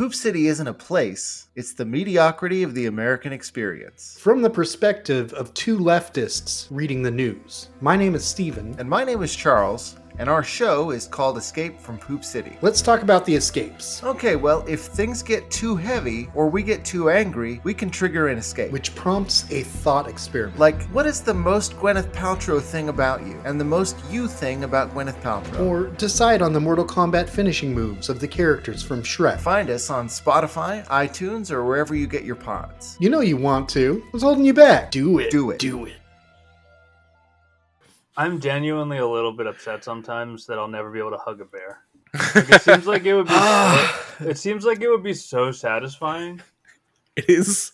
Poop City isn't a place, it's the mediocrity of the American experience. From the perspective of two leftists reading the news. My name is Steven. And my name is Charles, and our show is called Escape from Poop City. Let's talk about the escapes, Okay, well, if things get too heavy or we get too angry, we can trigger an escape. which prompts a thought experiment. like, what is the most Gwyneth Paltrow thing about you, and the most you thing about Gwyneth Paltrow? Or decide on the Mortal Kombat finishing moves of the characters from Shrek. Find us on Spotify, iTunes, or wherever you get your pods. You know you want to. What's holding you back? Do it. Do it. Do it. I'm genuinely a little bit upset sometimes that I'll never be able to hug a bear. Like, it seems like it would be. so, it seems like it would be so satisfying. It is.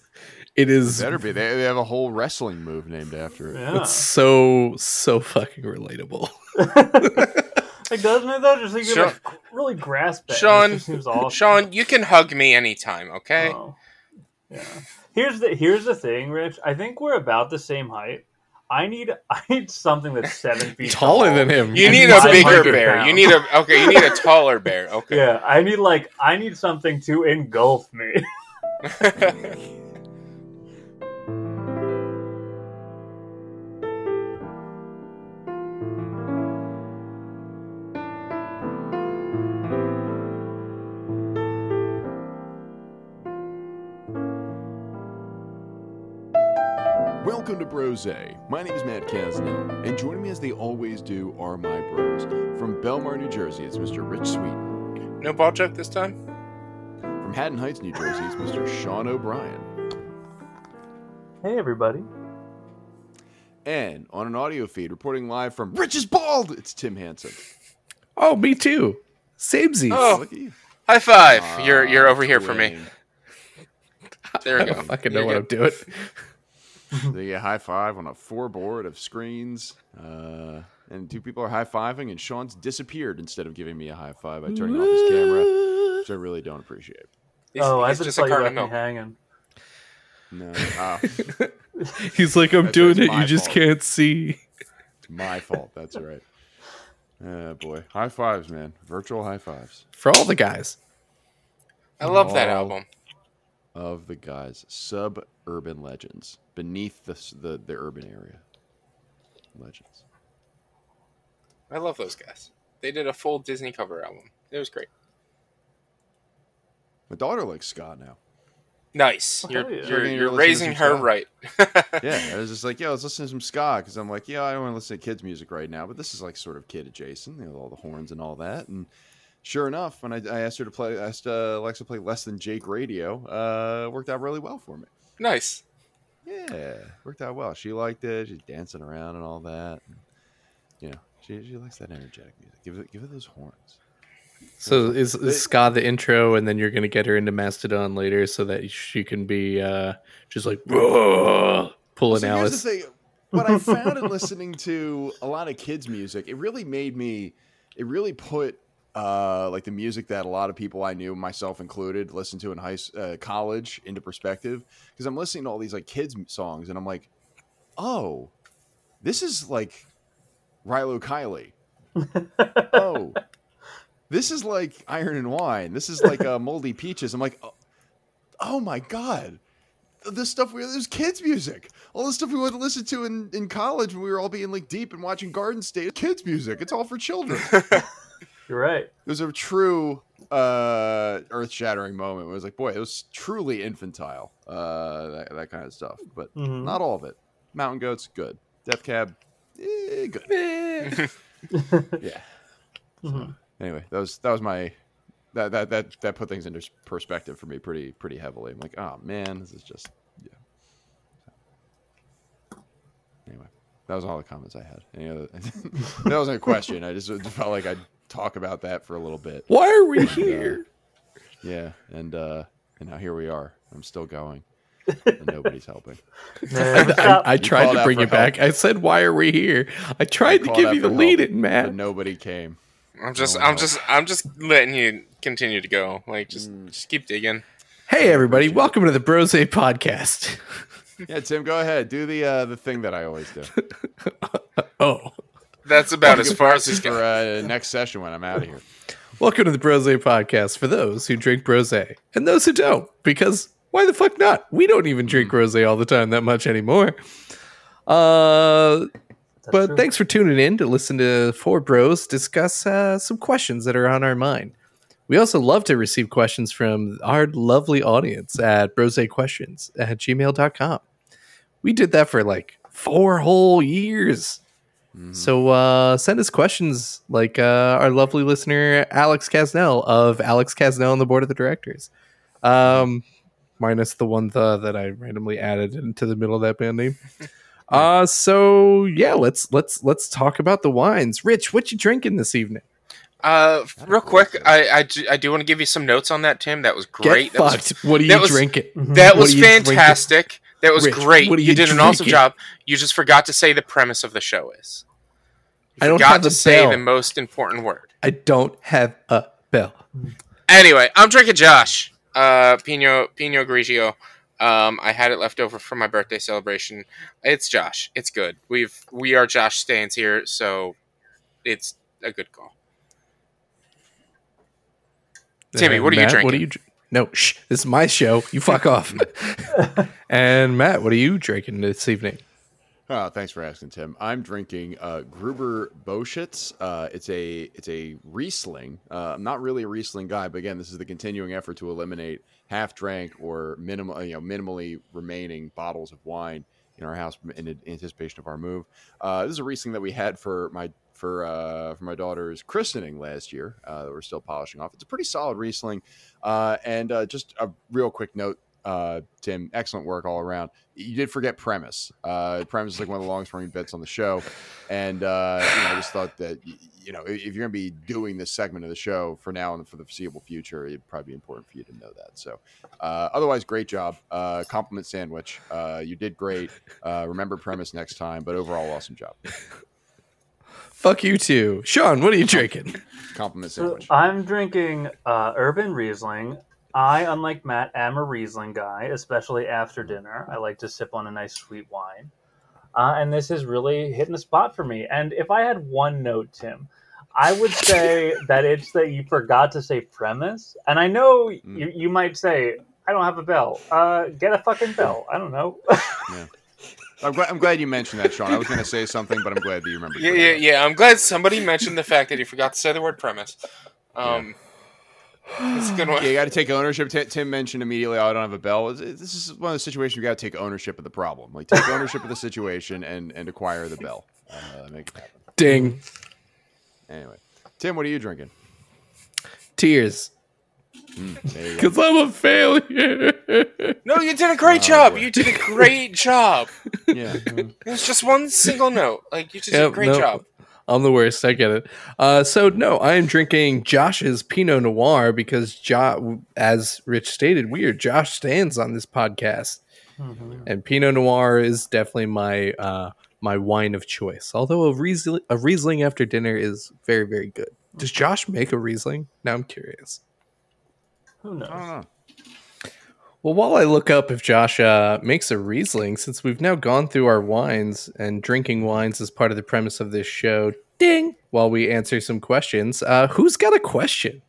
It is. Better be. They, they have a whole wrestling move named after it. Yeah, It's so so fucking relatable. like doesn't it? Though, just like, you Sean- like really grasp it. and it Sean, seems. Sean, you can hug me anytime, okay? Oh. Yeah. Here's the here's the thing, Rich. I think we're about the same height. I need I need something that's seven feet Taller tall. than him. You need a bigger bear. You need a okay. You need a taller bear. Okay. Yeah, I need like I need something to engulf me. Welcome to Brose. My name is Matt Casnell, and joining me as they always do are my bros. From Belmar, New Jersey, it's Mr. Rich Sweet. no ball joke this time. From Haddon Heights, New Jersey, it's Mr. Sean O'Brien. hey everybody. And on an audio feed, reporting live from Rich is Bald, it's Tim Hansen. Oh, me too. Samesies. Oh. Look. High five. Ah, you're you're over here for me. There I we go. don't fucking know You're what I'm good. doing. They get high five on a four board of screens. Uh, and two people are high fiving, and Sean's disappeared instead of giving me a high five by turning off his camera, which I really don't appreciate. He's, oh, I he's just just thought a you left me hanging. No, ah, He's like, I'm doing it. my You just can't see. it's my fault. That's right. Uh, boy, high fives, man. Virtual high fives For all the guys. I love that Oh. album. Of the guys. Suburban legends beneath the the, the urban area. Legends. I love those guys. They did a full Disney cover album. It was great. My daughter likes ska now. Nice. Oh, you're yeah. you're, You're you're raising her ska? right. Yeah, I was just like, yeah, let's listen to some ska because I'm like, yeah, I don't want to listen to kids' music right now, but this is like sort of kid adjacent, you know, all the horns and all that. And sure enough, when I, I asked her to play, I asked uh, Alexa to play less than Jake Radio, uh, worked out really well for me. nice. Yeah, worked out well. She liked it. She's dancing around and all that. And, you know, she, she likes that energetic music. Give it, give it those horns. So is, is ska the intro, and then you're gonna get her into Mastodon later, so that she can be uh, just like "Whoa," pulling So Alice. thing. What I found in listening to a lot of kids' music, it really made me, it really put uh, like the music that a lot of people I knew, myself included, listened to in high uh, college into perspective. Because I'm listening to all these like kids' songs, and I'm like, oh, this is like Rilo Kiley. oh, this is like Iron and Wine. This is like uh, Moldy Peaches. I'm like, oh, oh my god this stuff we there's kids music all the stuff we to listen to in, in college when we were all being like deep and watching garden state kids music it's all for children You're right. It was a true uh earth-shattering moment. It was like boy it was truly infantile uh that, that kind of stuff but Mhm. not all of it. Mountain goats good. Death cab eh, good. Yeah. Mhm. anyway that was that was my that that that that put things into perspective for me pretty pretty heavily. I'm like oh man this is just yeah. Anyway that was all the comments i had. Any other, that wasn't a question. I just felt like i'd talk about that for a little bit Why are we here? yeah and uh and now here we are i'm still going and nobody's helping Man, I. I tried to bring for you back. I said, "Why are we here?" I tried to give you the lead, help, in but man. nobody came I'm just No I'm help. just I'm just letting you continue to go. Like just Mm. just keep digging. Hey, everybody! Welcome to the Brose Podcast. yeah tim go ahead do the uh the thing that i always do Oh, That's about as far as practice it's for going. uh, next session when i'm out of here Welcome to the Brose Podcast for those who drink Brose and those who don't, because why the fuck not? We don't even drink Rose all the time that much anymore. Uh, but true. thanks for tuning in to listen to four bros discuss uh, some questions that are on our mind. We also love to receive questions from our lovely audience at brosequestions at gmail.com. We did that for like four whole years. So uh, send us questions like uh, our lovely listener Alex Casnell of Alex Casnell on the board of the directors. Um, minus the one the that I randomly added into the middle of that band name. Uh so yeah, let's let's let's talk about the wines. Rich, what you drinking this evening? Uh, real quick, I, I, do, I do want to give you some notes on that, Tim. That was great. Get That was, fucked. what are you that was- drinking? that was you drinking? That was Rich, great. you, you did an awesome job. You just forgot to say the premise of the show is. You I don't have to say bell. the most important word. I don't have a bell. Anyway, I'm drinking Josh. Uh, Pinot Pinot Grigio. Um, I had it left over from my birthday celebration. It's Josh. It's good. We've we are Josh stands here, so it's a good call. Timmy, what are you Matt, What drinking? are you? dr- No, shh. This is my show. You fuck off. and Matt, what are you drinking this evening? Oh, thanks for asking, Tim. I'm drinking uh, Gruber Röschitz. Uh, it's a it's a Riesling. Uh, I'm not really a Riesling guy, but again, this is the continuing effort to eliminate half drank or minimal, you know, minimally remaining bottles of wine in our house in anticipation of our move. Uh, this is a Riesling that we had for my for uh, for my daughter's christening last year. Uh, that we're still polishing off. It's a pretty solid Riesling. Uh, and uh, just a real quick note, uh, Tim. Excellent work all around. You did forget premise. Uh, premise is like one of the longest running bits on the show, and you know, I just thought that you know if you're going to be doing this segment of the show for now and for the foreseeable future, it'd probably be important for you to know that. So, otherwise, great job. Compliment sandwich. You did great. Remember premise next time, but overall, awesome job. Fuck you too, Sean. What are you drinking? Compliment So sandwich. I'm drinking uh, Urban Riesling. I, unlike Matt, am a Riesling guy, especially after dinner. I like to sip on a nice sweet wine. Uh, and this is really hitting the spot for me. And if I had one note, Tim, I would say that it's that you forgot to say premise. And I know Mm. you, you might say, I don't have a bell. Uh, get a fucking bell. I don't know. I'm glad, I'm glad you mentioned that, Sean. I was going to say something, but I'm glad that you remembered. Yeah, yeah, yeah. I'm glad somebody mentioned the fact that he forgot to say the word premise. Um, it's a good one. Yeah, you got to take ownership. T- Tim mentioned immediately, "Oh, I don't have a bell." This is one of the situations you got to take ownership of the problem. Like take ownership of the situation and and acquire the bell. Uh, make it happen. Ding. Anyway, Tim, what are you drinking? Tears. There you go. Because I'm a failure. No, you did a great Oh, job. boy. You did a great job. Yeah, It was just one single note. Like you just did Yep, a great no, job. I'm the worst. I get it. Uh, so no, I am drinking Josh's Pinot Noir because, jo- as Rich stated, we are Josh stands on this podcast, and Pinot Noir is definitely my uh, my wine of choice. Although a Riesling, a Riesling after dinner is very very good. Does Josh make a Riesling? Now I'm curious. Who knows? I don't know. Well, while I look up if Josh uh, makes a Riesling, since we've now gone through our wines and drinking wines as part of the premise of this show, ding, while we answer some questions, uh, who's got a question?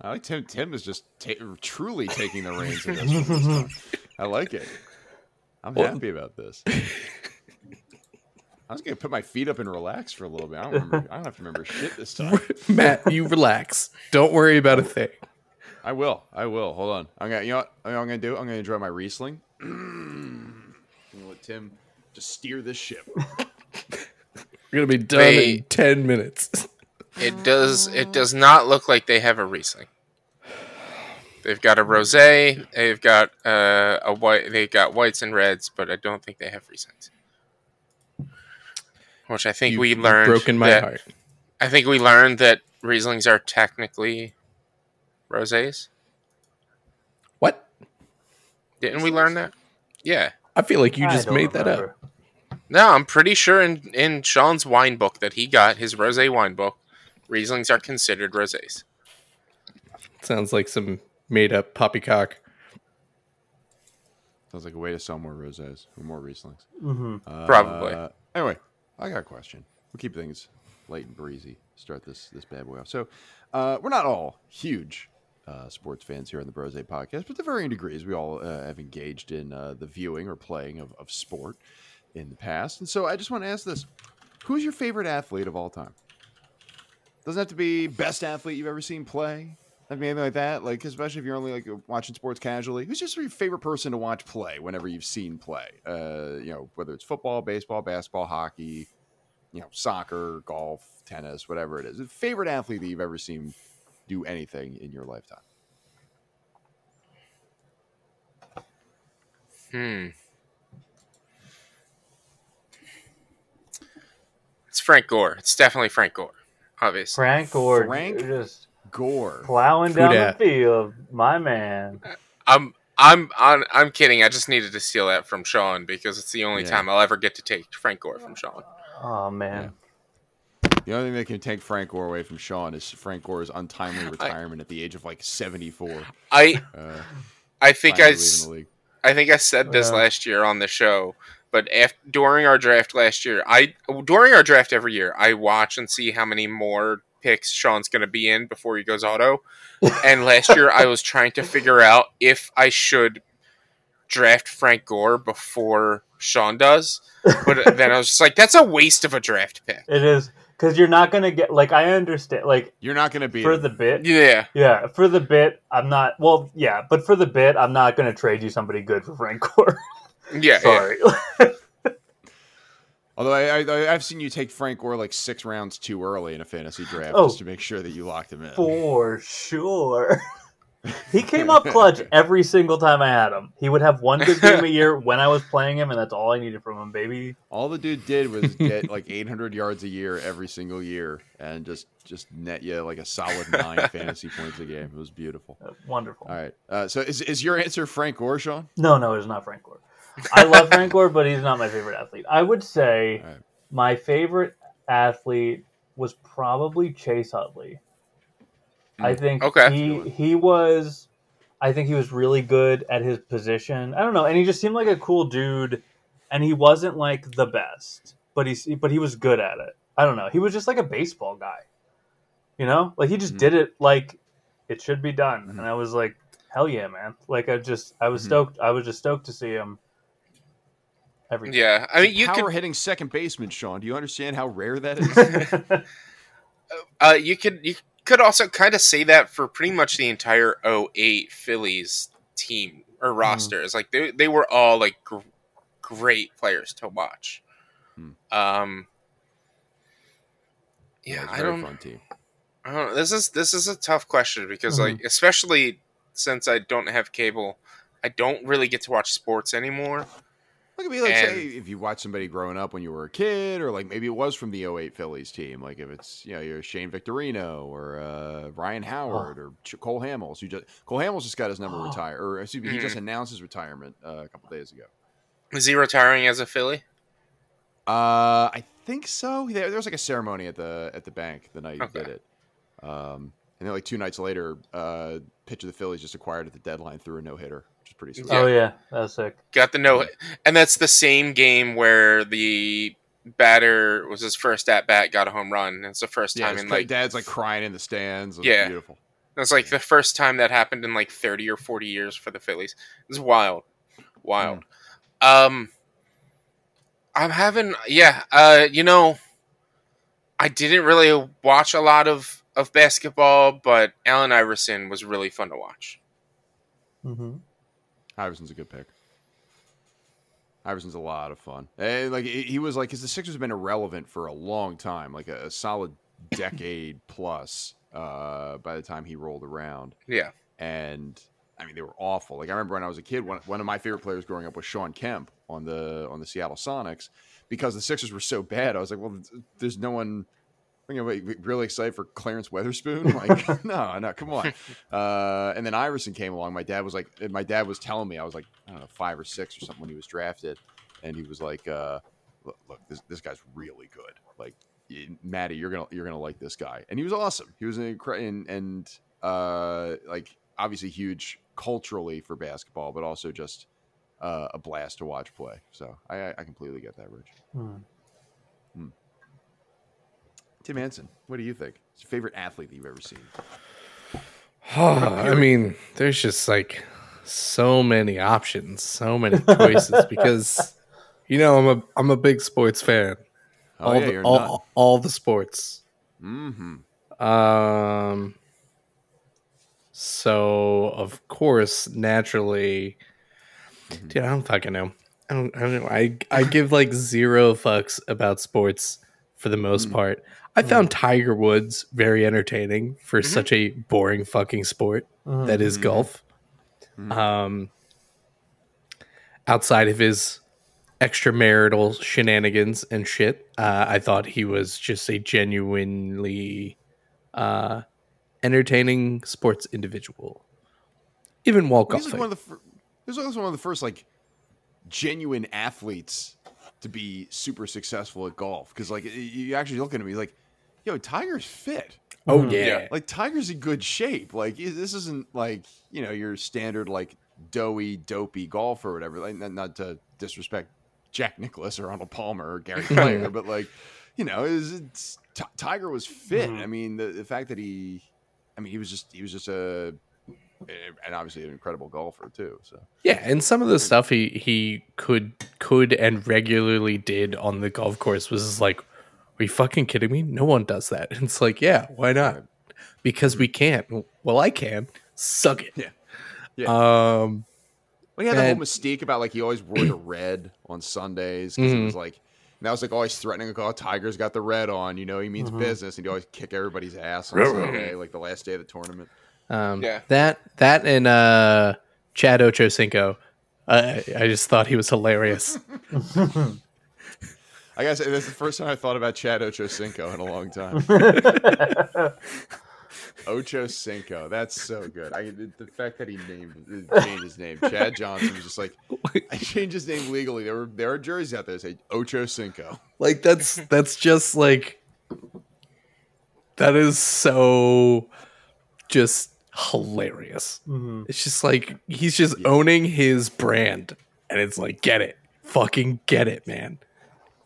I like Tim. Tim is just ta- truly taking the reins of this. one this time. I like it. I'm Well- happy about this. I was gonna put my feet up and relax for a little bit. I don't remember. I don't have to remember shit this time. Matt, you relax. Don't worry about a thing. I will. I will. Hold on. I'm gonna. You know what? You know what I'm gonna do? I'm gonna enjoy my Riesling. I'm gonna let Tim just steer this ship. We're gonna be done in ten minutes. It does. It does not look like they have a Riesling. They've got a rosé. They've got uh, a white. They've got whites and reds, but I don't think they have Rieslings. Which I think You've- we you've learned. broken my that- heart. I think we learned that Rieslings are technically rosés. What? Didn't we learn that? Yeah. I feel like you I just don't made that up. remember. No, I'm pretty sure in, in Sean's wine book that he got, his rosé wine book, Rieslings are considered rosés. Sounds like some made up poppycock. Sounds like a way to sell more rosés or more Rieslings. Mhm. Uh, Probably. Anyway, I got a question. We'll keep things light and breezy. Start this this bad boy off. So, uh, we're not all huge uh, sports fans here on the Brose podcast, but to varying degrees, we all uh, have engaged in uh, the viewing or playing of, of sport in the past. And so, I just want to ask this: Who's your favorite athlete of all time? Doesn't have to be best athlete you've ever seen play. I mean, anything like that. Like, especially if you're only like watching sports casually. Who's just your favorite person to watch play whenever you've seen play? Uh, you know, whether it's football, baseball, basketball, hockey, you know, soccer, golf, tennis, whatever it is. Favorite athlete that you've ever seen do anything in your lifetime? Hmm. It's Frank Gore. It's definitely Frank Gore. Obviously. Frank Gore Frank? just Gore. plowing down dat? the field, my man. I'm I'm I'm, I'm kidding. I just needed to steal that from Sean because it's the only Yeah. time I'll ever get to take Frank Gore from Sean. Oh man, The only thing that can take Frank Gore away from Sean is Frank Gore's untimely retirement at the age of like 74. I Uh, I think I finally s- leaving the league. I think I said this Yeah. last year on the show, but af during our draft last year, I during our draft every year, I watch and see how many more picks Sean's going to be in before he goes auto. and last year, I was trying to figure out if I should draft Frank Gore before Sean does, but then I was just like, that's a waste of a draft pick. it is because you're not gonna get like I understand like You're not going to be for the bit. Yeah, Yeah, for the bit, I'm not. Well, yeah, but for the bit, I'm not going to trade you somebody good for Frank Gore. yeah, yeah. Sorry. Although I, I, I've seen you take Frank Gore like six rounds too early in a fantasy draft Oh. just to make sure that you locked him in. for sure. He came up clutch every single time I had him. He would have one good game a year when I was playing him, and that's all I needed from him, baby. All the dude did was get like 800 yards a year every single year and just just net you like a solid nine fantasy points a game. It was beautiful. Uh, Wonderful. All right. Uh, so is, is your answer Frank Gore, Sean? No, no, it's not Frank Gore. I love Frank Gore, but he's not my favorite athlete. I would say right. my favorite athlete was probably Chase Utley. I think Okay. he he was I think he was really good at his position. I don't know, and he just seemed like a cool dude and he wasn't like the best, but he's but he was good at it. I don't know. He was just like a baseball guy. You know? Like he just Mhm. did it like it should be done. Mhm. And I was like, hell yeah, man. Like I just I was Mhm. stoked I was just stoked to see him every time. Yeah, I mean, you Power could hitting second baseman, Sean. Do you understand how rare that is? Uh, you could you could also kind of say that for pretty much the entire 08 Phillies team or rosters. Like they they were all like gr- great players to watch. Hmm. Um, Yeah, yeah, I don't, fun team. I don't. This is this is a tough question because Mhm. like especially since I don't have cable, I don't really get to watch sports anymore. Look at me, like And- say if you watch somebody growing up when you were a kid, or like maybe it was from the 08 Phillies team, like if it's you know you're Shane Victorino or uh, Ryan Howard or Ch- Cole Hamels, who just Cole Hamels just got his number Oh. retired, or excuse me, he just Mhm. announced his retirement uh, a couple days ago. Is he retiring as a Philly? Uh, I think so. There, there was like a ceremony at the at the bank the night he Okay. did it. Um, and then like two nights later, uh, pitcher the Phillies just acquired at the deadline through a no hitter, which is pretty sweet. Oh yeah, that's was sick. Got the no, and that's the same game where the batter was his first at bat, got a home run. It's the first time his in like dad's like crying in the stands. It Yeah. beautiful. it's like the first time that happened in like thirty or forty years for the Phillies. It's wild, wild. Um, I'm having yeah. Uh, you know, I didn't really watch a lot of of basketball, but Allen Iverson was really fun to watch. hmm Iverson's a good pick. Iverson's a lot of fun. And like he was like, because the Sixers have been irrelevant for a long time, like a, a solid decade plus. Uh, by the time he rolled around, Yeah, and I mean they were awful. Like I remember when I was a kid, one, one of my favorite players growing up was Shawn Kemp on the on the Seattle Sonics, because the Sixers were so bad. I was like, well, there's no one. You know, like, really excited for Clarence Weatherspoon? Like, no, no, come on. Uh, and then Iverson came along. My dad was like, my dad was telling me, I was like, I don't know, five or six or something when he was drafted, and he was like, uh, look, look, this this guy's really good. Like, Maddie, you're gonna you're gonna like this guy, and he was awesome. He was an incredible and, and uh, like obviously huge culturally for basketball, but also just uh, a blast to watch play. So I, I completely get that, Rich. Hmm. Tim Henson, what do you think? What's your favorite athlete that you've ever seen? I mean, there's just like so many options, so many choices because you know I'm a I'm a big sports fan. Oh all yeah, the all, all the sports. Mm-hmm. Um so of course, naturally dude, I don't fucking know. I don't I don't know. I I give like zero fucks about sports for the most Mm. part. I found Tiger Woods very entertaining for Mhm. such a boring fucking sport Mhm. that is Mhm. golf. Mhm. Um, outside of his extramarital shenanigans and shit, uh, I thought he was just a genuinely uh, entertaining sports individual. Even while He's golfing. like one of the fir- he's also one of the first like genuine athletes to be super successful at golf because like you actually look at me like, yo, Tiger's fit. oh Mhm. yeah, Yeah. Like Tiger's in good shape. Like this isn't like you know your standard like doughy, dopey golf or whatever. Like not, not to disrespect Jack Nicklaus or Arnold Palmer or Gary Player, but like you know, it's, it's Ti- Tiger was fit. Mhm. I mean, the the fact that he, I mean, he was just he was just a and obviously an incredible golfer too. So yeah. And some of the stuff he he could could and regularly did on the golf course was like, are you fucking kidding me? No one does that. And it's like, yeah, why not? Because we can't. Well, I can. Suck it. Yeah. Um. Well, he had the whole mystique about like he always wore the red on Sundays because Mhm. he was like, and that was like always threatening. Like, oh, Tiger's got the red on. You know, he means Mhm. business, and he always kick everybody's ass on Sunday, like the last day of the tournament. Um, Yeah. That that and uh, Chad Ochocinco. I I just thought he was hilarious. I guess that's the first time I thought about Chad Ochocinco in a long time. Ocho Cinco, that's so good. I the, the fact that he named changed his name, Chad Johnson was just like, I changed his name legally. There were there are jerseys out there that say Ocho Cinco. like that's that's just like that is so just hilarious. Mhm. It's just like he's just owning his brand, and it's like get it, fucking get it, man.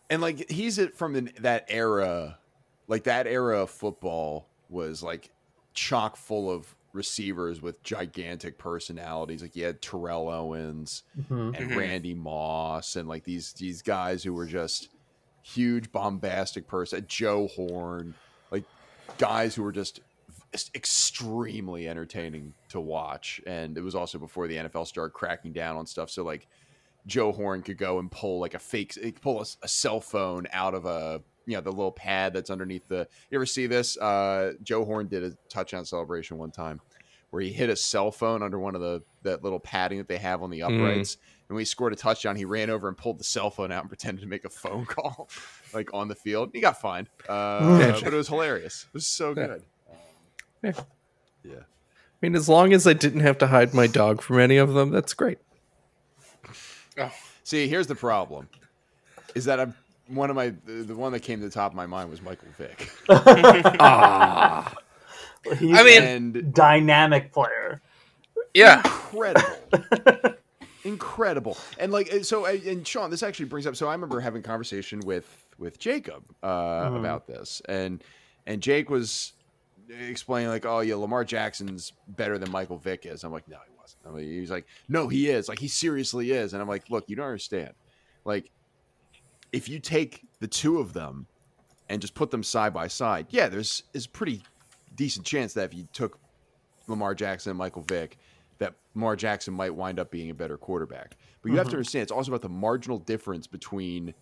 and like he's it from that era like that era of football was like chock full of receivers with gigantic personalities like you had terrell owens Mhm. and Mhm. randy moss and like these these guys who were just huge bombastic person joe horn like guys who were just extremely entertaining to watch and it was also before the nfl started cracking down on stuff so like Joe Horn could go and pull like a fake, pull a, a cell phone out of a, you know, the little pad that's underneath the. You ever see this? Uh, Joe Horn did a touchdown celebration one time where he hit a cell phone under one of the that little padding that they have on the Mm. uprights. And when he scored a touchdown, he ran over and pulled the cell phone out and pretended to make a phone call, like on the field. He got fined, uh, but it was hilarious. It was so good. Yeah. yeah. I mean, as long as I didn't have to hide my dog from any of them, that's great. See, here's the problem: is that I'm one of my the, the one that came to the top of my mind was Michael Vick, Ah, He's I mean- and dynamic player. Yeah. incredible, incredible, and like uh, so. uh, And Sean, this actually brings up. So I remember having a conversation with with Jacob uh, Mhm. about this, and and Jake was explaining like, oh yeah, Lamar Jackson's better than Michael Vick is. I'm like, no, he wasn't. I mean, he's like, no, he is. Like he seriously is. And I'm like, look, you don't understand. Like, if you take the two of them and just put them side by side, yeah, there's is a pretty decent chance that if you took Lamar Jackson and Michael Vick, that Lamar Jackson might wind up being a better quarterback. But you have to Mhm. understand it's also about the marginal difference between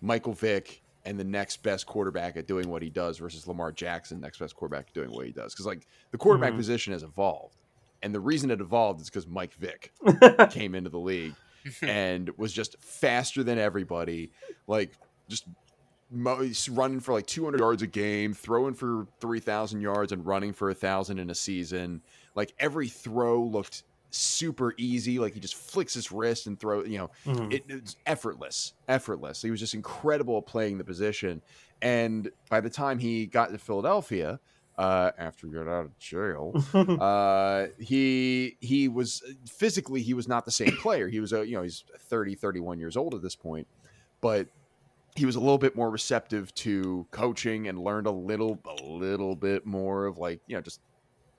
Michael Vick and the next best quarterback at doing what he does versus Lamar Jackson, next best quarterback doing what he does. Because like the quarterback Mhm. position has evolved, and the reason it evolved is because Mike Vick came into the league and was just faster than everybody, like just mo- running for like 200 yards a game, throwing for 3,000 yards, and running for a thousand in a season. Like every throw looked super easy. Like he just flicks his wrist and throw. You know, Mhm. it, it's effortless, effortless. He was just incredible at playing the position. And by the time he got to Philadelphia, uh, after he got out of jail, uh, he he was physically he was not the same player. He was a you know he's 30, 31 years old at this point, but he was a little bit more receptive to coaching and learned a little a little bit more of like you know just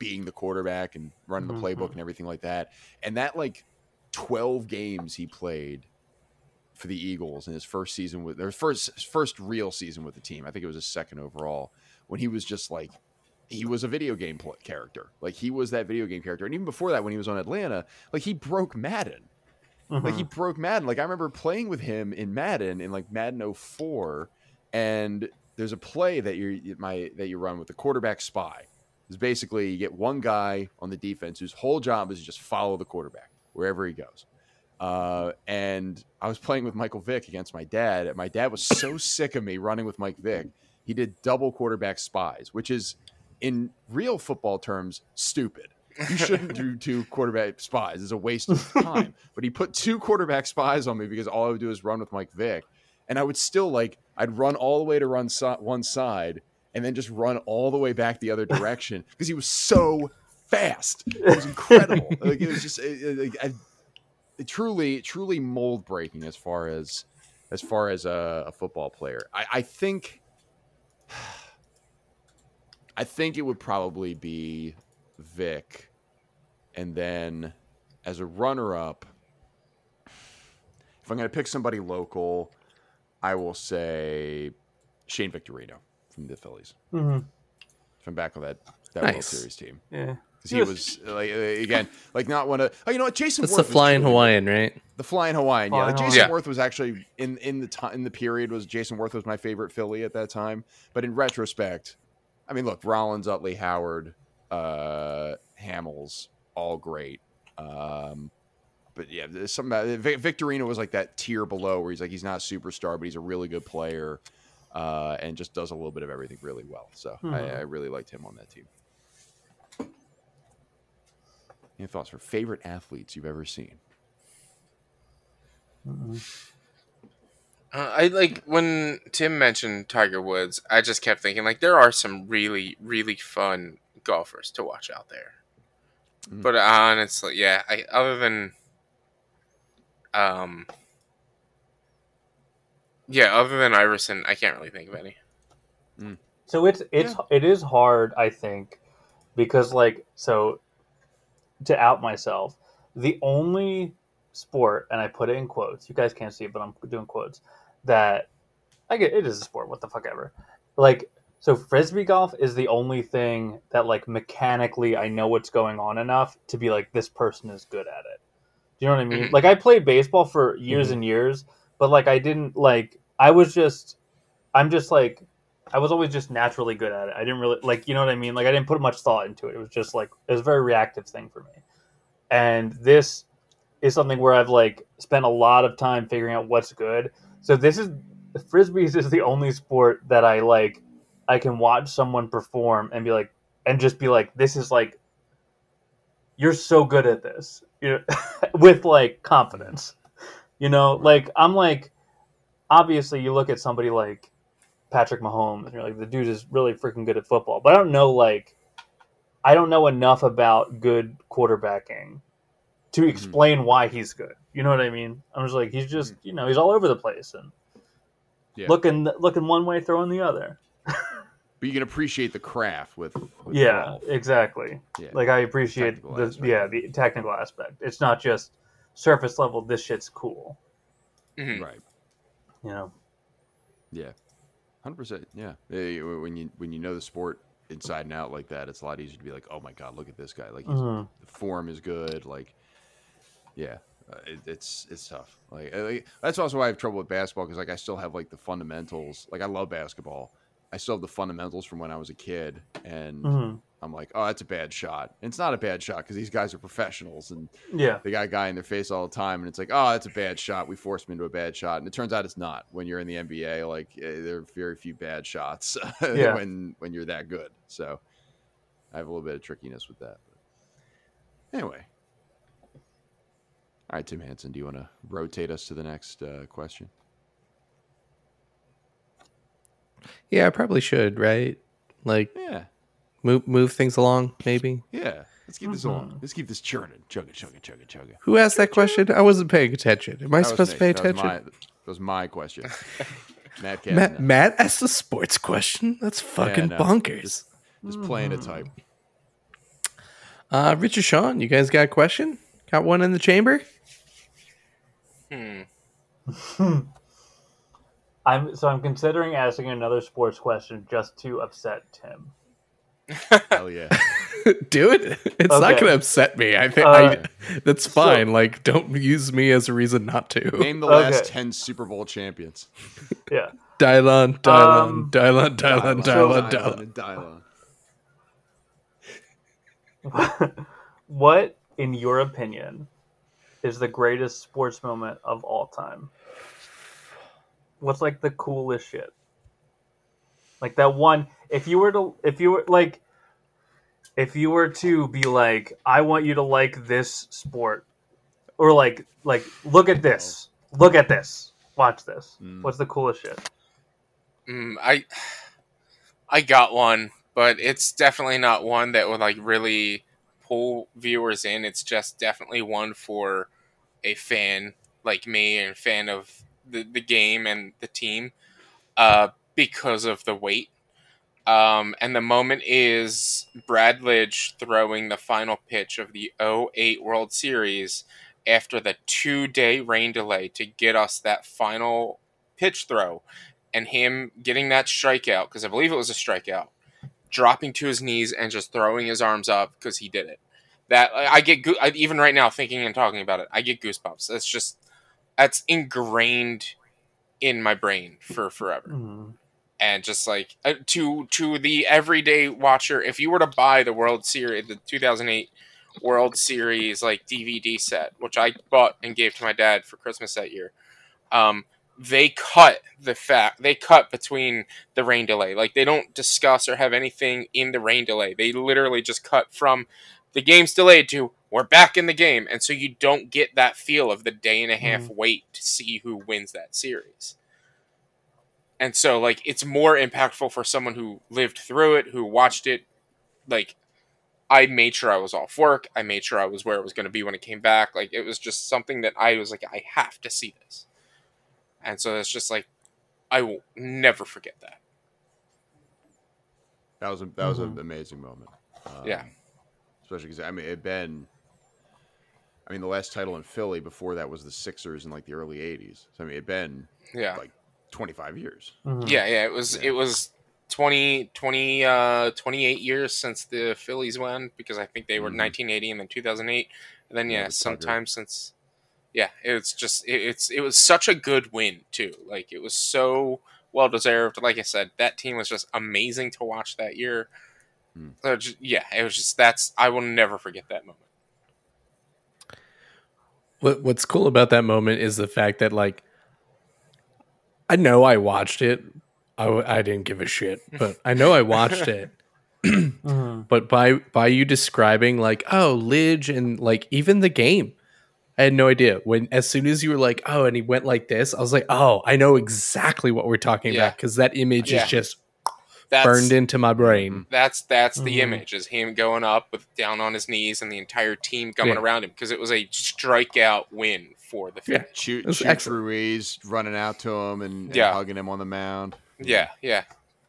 being the quarterback and running the playbook Mhm. and everything like that and that like 12 games he played for the Eagles in his first season with their first first real season with the team I think it was his second overall when he was just like he was a video game pl- character like he was that video game character and even before that when he was on Atlanta like he broke Madden like he broke Madden. Like I remember playing with him in Madden in like Madden 04 and there's a play that you my that you run with the quarterback spy. Is basically you get one guy on the defense whose whole job is to just follow the quarterback wherever he goes. Uh, and I was playing with Michael Vick against my dad. And my dad was so sick of me running with Mike Vick. He did double quarterback spies, which is in real football terms stupid. You shouldn't do two quarterback spies. It's a waste of time. but he put two quarterback spies on me because all I would do is run with Mike Vick. And I would still like I'd run all the way to run so- one side and then just run all the way back the other direction because he was so fast. It was incredible. like it was just it, it, it truly truly mold breaking as far as as far as a, a football player. I, I think I think it would probably be Vick, and then as a runner up, if I'm going to pick somebody local, I will say Shane Victorino from the Phillies. Mhm. If I'm back of that that World Series team, Yeah. because he was like again like not one of oh you know what Jason That's Worth the was flying truly- Hawaiian, right? the flying Hawaiian, yeah. Like Jason Hawaiian. Yeah. Worth was actually in in the time in the period was Jayson Werth was my favorite Philly at that time. But in retrospect, I mean, look, Rollins, Utley, Howard, uh, Hamels, all great. Um, but yeah, there's some Victorino was like that tier below where he's like he's not a superstar, but he's a really good player, uh, and just does a little bit of everything really well. So Hmm. I, I really liked him on that team. Any thoughts for favorite athletes you've ever seen? Mhm. Uh, I like when Tim mentioned Tiger Woods. I just kept thinking like there are some really really fun golfers to watch out there. Mm. But honestly, yeah, I other than um yeah, other than Iverson, I can't really think of any. So it's it's it is hard, I think, because like so to out myself, the only sport, and I put it in quotes. You guys can't see it, but I'm doing quotes. That I get it is a sport. What the fuck ever. Like so, frisbee golf is the only thing that like mechanically I know what's going on enough to be like this person is good at it. Do you know what I mean? Mhm. Like I played baseball for years and years, but like I didn't like I was just I'm just like I was always just naturally good at it. I didn't really like, you know what I mean? Like I didn't put much thought into it. It was just like it was a very reactive thing for me. And this is something where I've like spent a lot of time figuring out what's good. So this is frisbees is the only sport that I like I can watch someone perform and be like and just be like this is like you're so good at this. You know, with like confidence. You know, like I'm like obviously you look at somebody like Patrick Mahomes, and you're like, the dude is really freaking good at football. But I don't know, like, I don't know enough about good quarterbacking to explain why he's good. You know what I mean? I'm just like, he's just, you know, he's all over the place and Yeah. looking looking one way, throwing the other. But you can appreciate the craft with, with yeah, golf. exactly. Yeah. Like I appreciate Technical the aspect. yeah the technical aspect. It's not just surface level. This shit's cool. Mhm. right. You know. Yeah, hundred percent. Yeah, when you when you know the sport inside and out like that, it's a lot easier to be like, oh my god, look at this guy. Like he's, Mhm. the form is good. Like, yeah, uh, it, it's it's tough. Like, like, that's also why I have trouble with basketball because like I still have like the fundamentals. Like I love basketball. I still have the fundamentals from when I was a kid, and Mhm. I'm like, oh, that's a bad shot. And it's not a bad shot because these guys are professionals and Yeah. they got a guy in their face all the time, and it's like, oh, that's a bad shot. We forced him into a bad shot, and it turns out it's not. When you're in the NBA, like eh, there are very few bad shots Yeah. when when you're that good. So I have a little bit of trickiness with that. But anyway, all right, Tim Hansen, do you want to rotate us to the next uh, question? Yeah, I probably should, right? Like Yeah, move move things along, maybe. yeah. Let's keep this on. Let's keep this churning. Chugga, chugga, chugga, chugga. Who asked that question? I wasn't paying attention. Am I That was supposed me. to pay That was attention? my- That was my question. Matt Matt, Matt asked a sports question. That's fucking no. bonkers. Just playing a type. Uh, Richard Sean, you guys got a question? Got one in the chamber? I'm so I'm considering asking another sports question just to upset Tim. Hell yeah. Do it. It's not going to upset me. I think Uh, that's fine. like, don't use me as a reason not to. Name the Okay. last 10 Super Bowl champions. Yeah. Dial on, dial on, Um, dial on, dial on, dial on, dial on. and Dylon. what, in your opinion, is the greatest sports moment of all time? What's like the coolest shit? Like that one. If you were to, if you were like, if you were to be like, I want you to like this sport, or like, like, look at this, look at this, watch this. Mm. What's the coolest shit? Mm, I I got one, but it's definitely not one that would like really pull viewers in. It's just definitely one for a fan like me and fan of the, the game and the team uh, because of the weight. Um, and the moment is Brad Lidge throwing the final pitch of the 08 World Series after the two day rain delay to get us that final pitch throw and him getting that strikeout because I believe it was a strikeout, dropping to his knees and just throwing his arms up because he did it. That I get I, even right now thinking and talking about it, I get goosebumps. That's just that's ingrained in my brain for forever. And just like uh, to to the everyday watcher, if you were to buy the World Series, the 2008 World Series like DVD set, which I bought and gave to my dad for Christmas that year, um, they cut the fact they cut between the rain delay. Like they don't discuss or have anything in the rain delay. They literally just cut from the game's delayed to we're back in the game, and so you don't get that feel of the day and a half wait to see who wins that series. And so like it's more impactful for someone who lived through it, who watched it like I made sure I was off work. I made sure I was where it was going to be when it came back. Like it was just something that I was like, I have to see this. And so it's just like, I will never forget that. That was a, that was Mhm. an amazing moment. Um, Yeah. Especially because, I mean, it had been, I mean, the last title in Philly before that was the Sixers in like the early 80s. So, I mean, it had been Yeah. like 25 years. Mhm. Yeah, yeah. It was Yeah. it was 20, 20, uh, 28 years since the Phillies won because I think they were Mhm. 1980 and then 2008. And then, Yeah, yeah, with Tugger. sometime since. Yeah, it's just, it, it's, it was such a good win, too. Like, it was so well deserved. Like I said, that team was just amazing to watch that year. Hmm. So just- yeah, it was just, that's, I will never forget that moment. What What's cool about that moment is the fact that, like, I know I watched it. I, w- I didn't give a shit, but I know I watched it. But by by you describing like, oh, Lidge and like even the game, I had no idea. When as soon as you were like, oh, and he went like this, I was like, oh, I know exactly what we're talking Yeah. about because that image Yeah. is just That's, burned into my brain. That's that's the Mhm. image is him going up with down on his knees and the entire team coming Yeah. around him because it was a strikeout win for the Yeah. Phillies. Shoot, was shoot excellent. Ruiz running out to him and, and Yeah. hugging him on the mound. Yeah, yeah.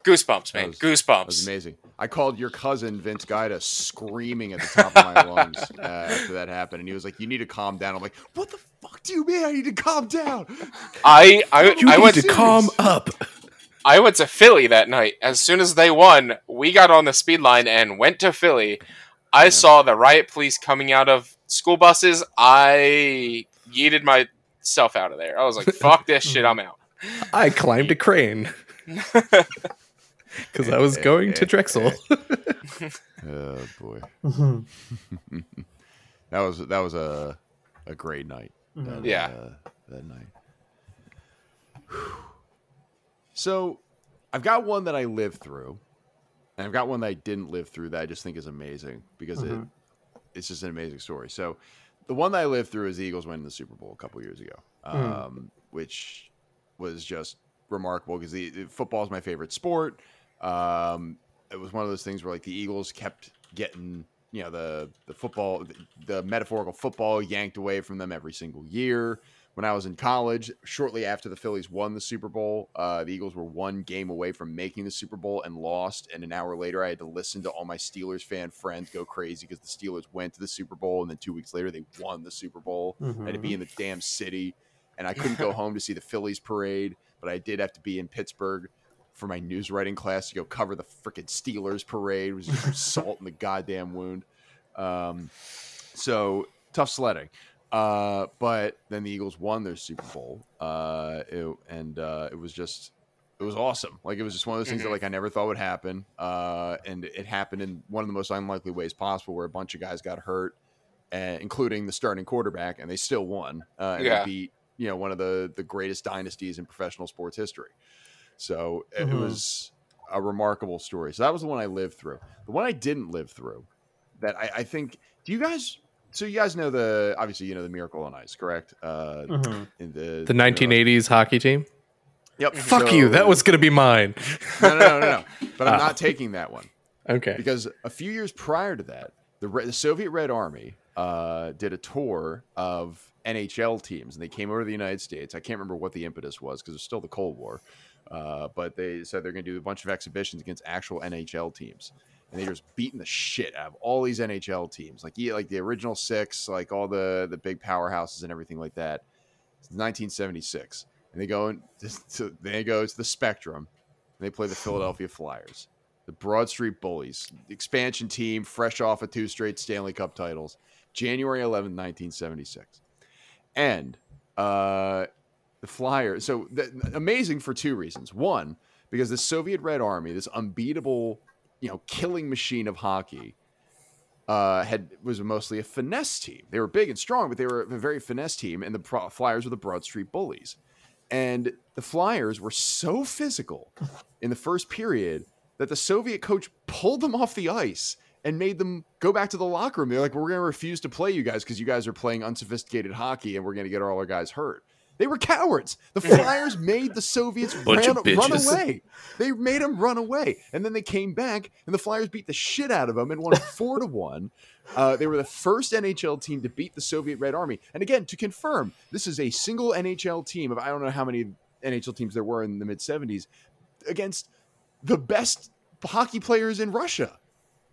Goosebumps, That man. was- That was Goosebumps. amazing. I called your cousin Vince Guida screaming at the top of my lungs uh, after that happened, and he was like, "You need to calm down." I'm like, "What the fuck do you mean? I need to calm down?" I I, You I need went to serious. calm up. I went to Philly that night. As soon as they won, we got on the speed line and went to Philly. I Yeah. saw the riot police coming out of school buses. I yeeted myself out of there. I was like, "Fuck this shit, I'm out." I climbed a crane because I was going to Drexel. Oh boy, that was that was a a great night. That, Yeah. uh, that night. Whew. So, I've got one that I lived through, and I've got one that I didn't live through that I just think is amazing because it Mhm. it's just an amazing story. So, the one that I lived through is the Eagles winning the Super Bowl a couple years ago, um, which was just remarkable because the, the football is my favorite sport. Um, it was one of those things where like the Eagles kept getting you know the the football the, the metaphorical football yanked away from them every single year when I was in college, shortly after the Phillies won the Super Bowl, uh, the Eagles were one game away from making the Super Bowl and lost. And an hour later, I had to listen to all my Steelers fan friends go crazy because the Steelers went to the Super Bowl, and then two weeks later, they won the Super Bowl. I had to be in the damn city, and I couldn't go home to see the Phillies parade, but I did have to be in Pittsburgh for my news writing class to go cover the freaking Steelers parade. It was just salt in the goddamn wound. Um, so tough sledding. Uh, but then the Eagles won their Super Bowl, uh, it- and uh, it was just it was awesome. Like it was just one of those things that Mhm. like I never thought would happen, uh, and it happened in one of the most unlikely ways possible, where a bunch of guys got hurt, uh, including the starting quarterback, and they still won. Uh, and Yeah. they beat you know one of the the greatest dynasties in professional sports history. So it, it was a remarkable story. So that was the one I lived through. The one I didn't live through, that I, I think. Do you guys? So you guys know the obviously you know the Miracle on Ice, correct? Uh, Mhm. in the The 1980s hockey team. Yep. Fuck So- you. That was going to be mine. no, no, no, no, no. But I'm Ah. not taking that one Okay. because a few years prior to that, the, Re- the Soviet Red Army uh, did a tour of NHL teams, and they came over to the United States. I can't remember what the impetus was because it's still the Cold War, uh, but they said they're going to do a bunch of exhibitions against actual NHL teams. And they just beating the shit out of all these NHL teams, like yeah, like the original six, like all the the big powerhouses and everything like that. It's 1976, and they go in, to, they go to the Spectrum, and they play the Philadelphia Flyers the Broad Street Bullies, expansion team, fresh off of two straight Stanley Cup titles, January 11, 1976. And uh, the Flyers, so amazing for two reasons. One, because the Soviet Red Army, this unbeatable, you know, killing machine of hockey, uh, had was mostly a finesse team. They were big and strong, but they were a very finesse team, and the Pro- Flyers were the Broad Street Bullies. And the Flyers were so physical in the first period that the Soviet coach pulled them off the ice and made them go back to the locker room. They're like, "We're going to refuse to play you guys because you guys are playing unsophisticated hockey, and we're going to get all our guys hurt." They were cowards. The Flyers made the Soviets ran, run away. They made them run away, and then they came back, and the Flyers beat the shit out of them and won four to one. Uh, they were the first NHL team to beat the Soviet Red Army. And again, to confirm, this is a single NHL team of I don't know how many NHL teams there were in the mid '70s against the best hockey players in Russia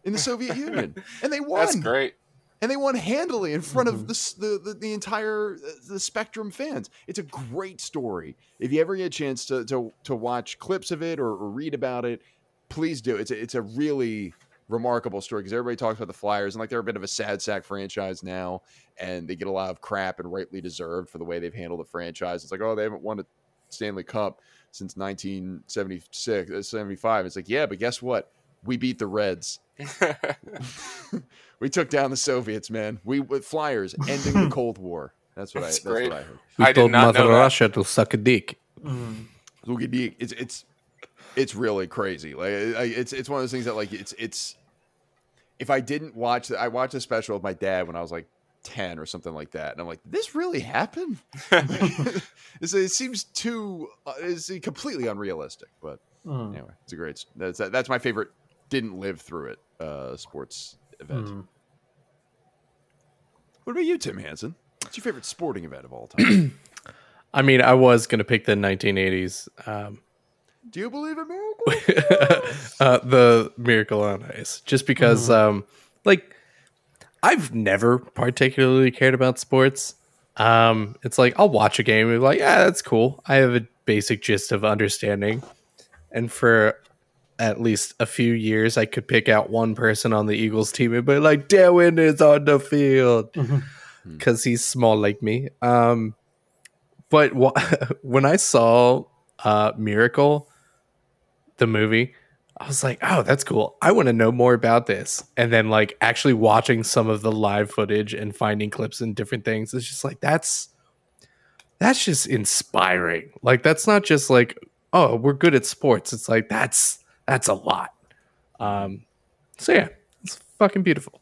in the Soviet Union, and they won. That's great. And they won handily in front of the, s- the, the the entire uh, the Spectrum fans. It's a great story. If you ever get a chance to to, to watch clips of it or, or read about it, please do. It's a, it's a really remarkable story because everybody talks about the Flyers and like they're a bit of a sad sack franchise now, and they get a lot of crap and rightly deserved for the way they've handled the franchise. It's like oh they haven't won a Stanley Cup since 1976 uh, 75. It's like yeah, but guess what? We beat the Reds. we took down the Soviets, man. We with Flyers ending the Cold War. That's what I. That's That's what I heard. We I did told not Mother know. Russia to suck a dick. Look at the- It's it's it's really crazy. Like it's it's one of those things that like it's it's. If I didn't watch, the- I watched a special with my dad when I was like ten or something like that, and I'm like, this really happened. It's- it seems too. Uh, it's completely unrealistic, but Mhm. anyway, it's a great. That's that's my favorite. Didn't live through it. Uh, sports event. Mhm. What about you, Tim Hansen? What's your favorite sporting event of all time? I mean, I was going to pick the 1980s. Um, Do you believe in miracles? uh, the Miracle on Ice, just because, um, like, I've never particularly cared about sports. Um, it's like I'll watch a game and be like, yeah, that's cool. I have a basic gist of understanding, and for at least a few years, I could pick out one person on the Eagles team and be like, Darren is on the field Mhm. because he's small like me. Um, but wh- when I saw uh, Miracle, the movie, I was like, oh, that's cool. I want to know more about this. And then, like, actually watching some of the live footage and finding clips and different things, it's just like, that's that's just inspiring. Like, that's not just like, oh, we're good at sports. It's like, that's that's a lot. Um, so yeah, it's fucking beautiful.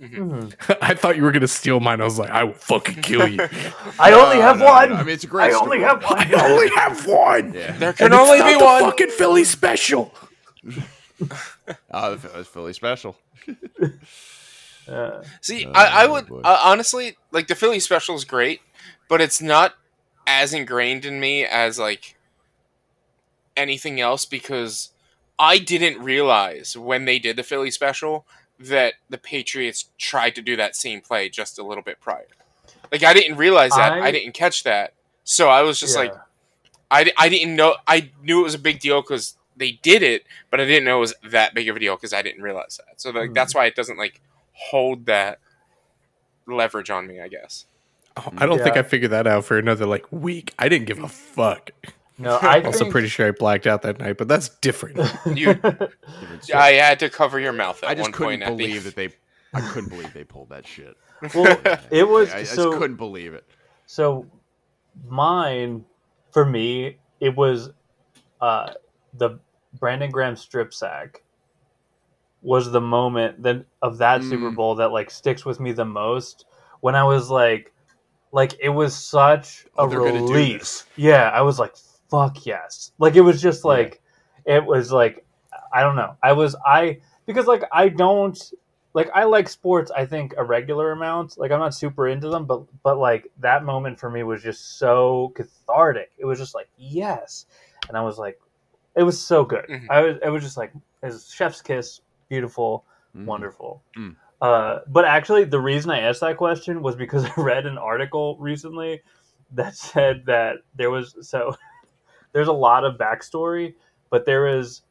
Mhm. I thought you were gonna steal mine. I was like, I will fucking kill you. I only No, have no, no, one. no. I mean, it's a great I only story. have one. I only have one. Yeah. There And can it's only not be the one. Fucking Philly special. Oh, the Philly- Philly special. Uh, See, Oh, I, I would uh, honestly like the Philly special is great, but it's not as ingrained in me as like anything else because I didn't realize when they did the Philly special that the Patriots tried to do that same play just a little bit prior. Like I didn't realize that. I, I- didn't catch that. So I was just like I, I didn't know I knew it was a big deal cuz they did it, but I didn't know it was that big of a deal cuz I didn't realize that. So like Hmm. that's why it doesn't like hold that leverage on me, I guess. Oh, I don't think I figured that out for another like week. I didn't give a fuck. No, I Also, think, pretty sure I blacked out that night, but that's different. You Different. I had to cover your mouth at I just one couldn't point at the believe that they. I couldn't believe they pulled that shit. well, it was I, I so. just couldn't believe it. So mine for me it was uh the Brandon Graham strip sack was the moment that of that Super Mm. Bowl that like sticks with me the most when I was like like it was such a Oh, they're gonna do relief. Yeah, I was like fuck yes. Like it was just like it was like I don't know. I was I because like I don't like I like sports I think a regular amount. Like I'm not super into them, but but like that moment for me was just so cathartic. It was just like yes. And I was like it was so good. Mhm. I was it was just like it was chef's kiss, beautiful, Mhm. wonderful. Mm. Uh, but actually, the reason I asked that question was because I read an article recently that said that there was so there's a lot of backstory, but there is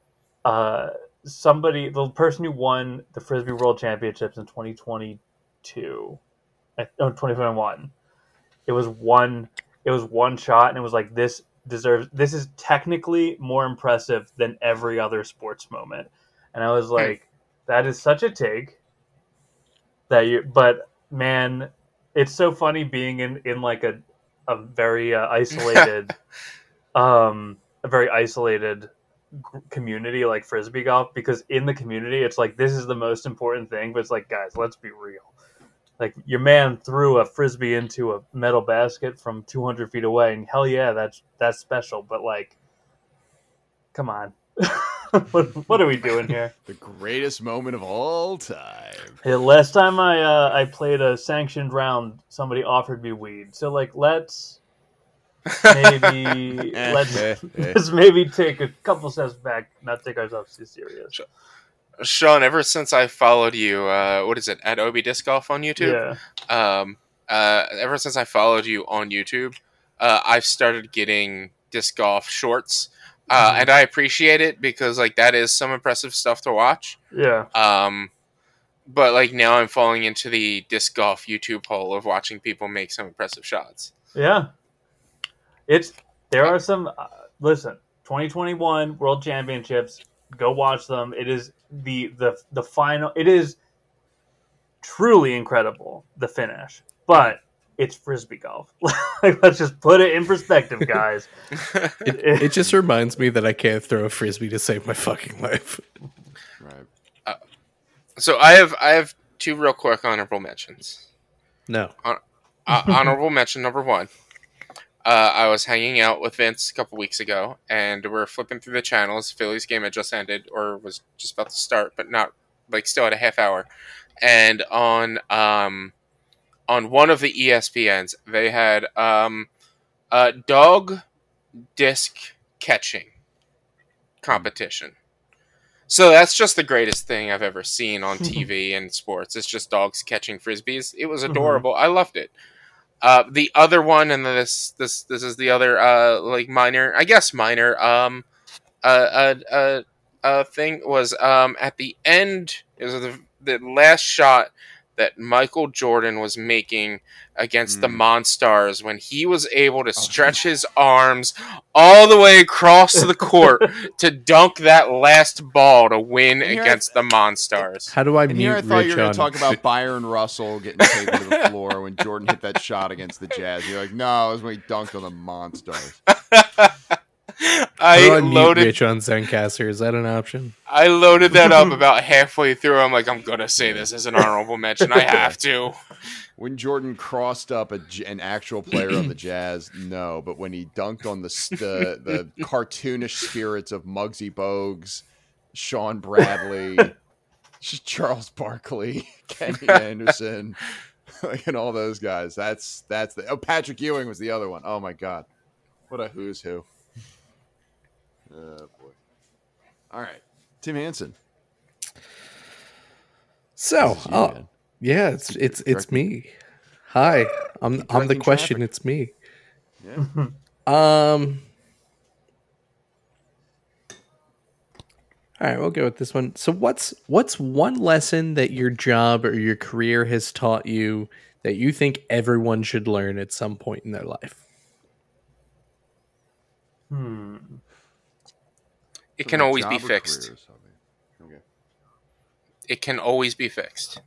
uh, somebody, the person who won the Frisbee World Championships in 2022, no, 2021. It was one. It was one shot, and it was like this deserves. This is technically more impressive than every other sports moment, and I was like, that is such a take that you but man it's so funny being in in like a a very uh, isolated um a very isolated community like frisbee golf because in the community it's like this is the most important thing but it's like guys let's be real like your man threw a frisbee into a metal basket from 200 feet away and hell yeah that's that's special but like come on what, what are we doing here The greatest moment of all time. Yeah, last time I uh, I played a sanctioned round, somebody offered me weed. So like, let's maybe Eh, let's eh, eh. let's maybe take a couple steps back, not take ourselves too serious. Sean, ever since I followed you, uh, what is it, at Obi Disc Golf on YouTube? Yeah, Um, uh, ever since I followed you on YouTube, uh, I've started getting disc golf shorts, uh, Mhm. and I appreciate it because like that is some impressive stuff to watch. yeah, Um, but like now I'm falling into the disc golf YouTube hole of watching people make some impressive shots. yeah. It's there are some. Uh, listen, 2021 World Championships. Go watch them. It is the the the final. It is truly incredible the finish, but it's frisbee golf. like, let's just put it in perspective, guys. It, it just reminds me that I can't throw a frisbee to save my fucking life. Right. so I have I have two real quick honorable mentions. No. uh, honorable mention number one. Uh, I was hanging out with Vince a couple weeks ago, and we're flipping through the channels. Phillies game had just ended, or was just about to start, but not like still at a half hour. And on um, on one of the ESPNs, they had um, a dog disc catching competition. So that's just the greatest thing I've ever seen on TV and sports. It's just dogs catching frisbees. It was Mhm. adorable. I loved it. Uh, the other one, and this this this is the other uh, like minor, I guess minor um, uh, uh, uh, uh, thing was um, at the end. It was the, the last shot that Michael Jordan was making against the Mm. Monstars when he was able to stretch his arms all the way across the court to dunk that last ball to win And here I- against the Monstars. How do I And mute here I thought Rich you were going to talk about Bryon Russell getting taken to the floor when Jordan hit that shot against the Jazz. You're like, no, it was when he dunked on the Monstars. How do I I mute loaded Rich on Zencastr? Is that an option? I loaded that up about halfway through. I'm like, I'm gonna say this as an honorable mention. I have to. When Jordan crossed up a, J- an actual player on the Jazz, no. But when he dunked on the st- the, the cartoonish spirits of Muggsy Bogues, Shawn Bradley, Charles Barkley, Kenny Anderson, and all those guys. That's that's the oh Patrick Ewing was the other one. Oh my god, what a who's who. Oh boy. All right, Tim Hansen. So, you, oh, yeah, it's it's it's me. Hi, I'm I'm the directing question. traffic. It's me. Yeah. Um. All right, we'll go with this one. So, what's what's one lesson that your job or your career has taught you that you think everyone should learn at some point in their life? It can always be fixed. career or something? Okay. It can always be fixed.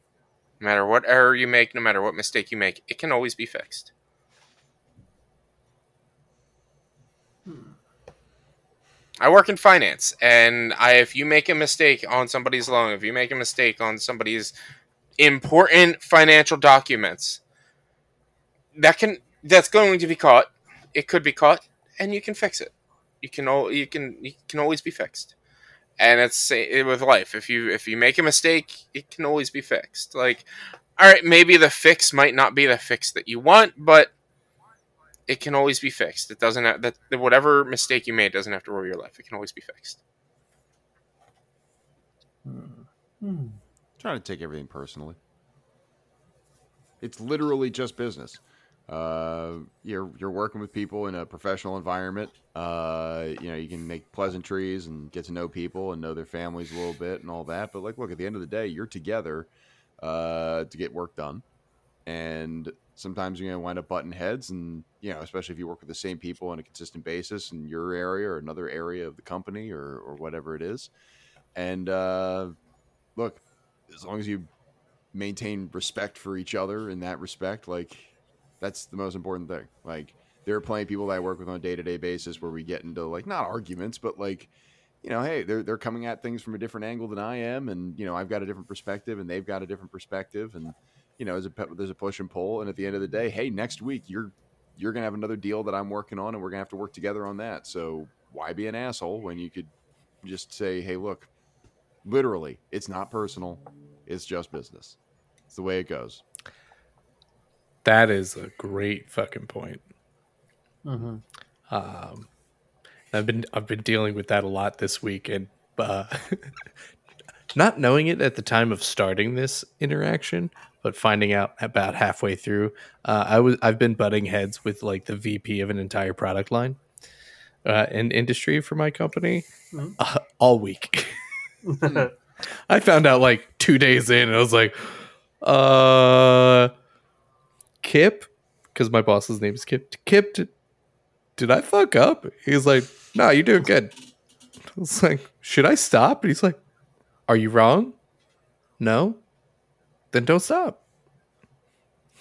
No matter what error you make, no matter what mistake you make, it can always be fixed. Hmm. I work in finance, and I, if you make a mistake on somebody's loan, if you make a mistake on somebody's important financial documents, that can that's going to be caught. It could be caught, and you can fix it. You can you can you can always be fixed and it's sa- with life if you if you make a mistake it can always be fixed like all right maybe the fix might not be the fix that you want but it can always be fixed it doesn't have that whatever mistake you made doesn't have to ruin your life it can always be fixed Hmm. Trying to take everything personally. It's literally just business. Uh, you're you're working with people in a professional environment. Uh, you know, you can make pleasantries and get to know people and know their families a little bit and all that. But like, look, at the end of the day, you're together uh, to get work done, and sometimes you're gonna wind up butting heads. And you know, especially if you work with the same people on a consistent basis in your area or another area of the company or or whatever it is. And uh, look, as long as you maintain respect for each other in that respect, like that's the most important thing. Like there are plenty of people that I work with on a day to day basis where we get into like not arguments, but like you know, hey, they're they're coming at things from a different angle than I am, and you know, I've got a different perspective, and they've got a different perspective, and you know, there's a there's a push and pull, and at the end of the day, hey, next week you're you're gonna have another deal that I'm working on, and we're gonna have to work together on that. So why be an asshole when you could just say, hey, look, literally, it's not personal, it's just business. It's the way it goes. That is a great fucking point. hmm Um, I've been I've been dealing with that a lot this week, and uh, not knowing it at the time of starting this interaction, but finding out about halfway through, uh, I was I've been butting heads with like the VP of an entire product line uh, in industry for my company Mhm. uh, all week. I found out like two days in, and I was like, uh, Kip, because my boss's name is Kip. Kip, did, did I fuck up? He's like, no, you're doing good. I was like, should I stop? And he's like, are you wrong? No? Then don't stop.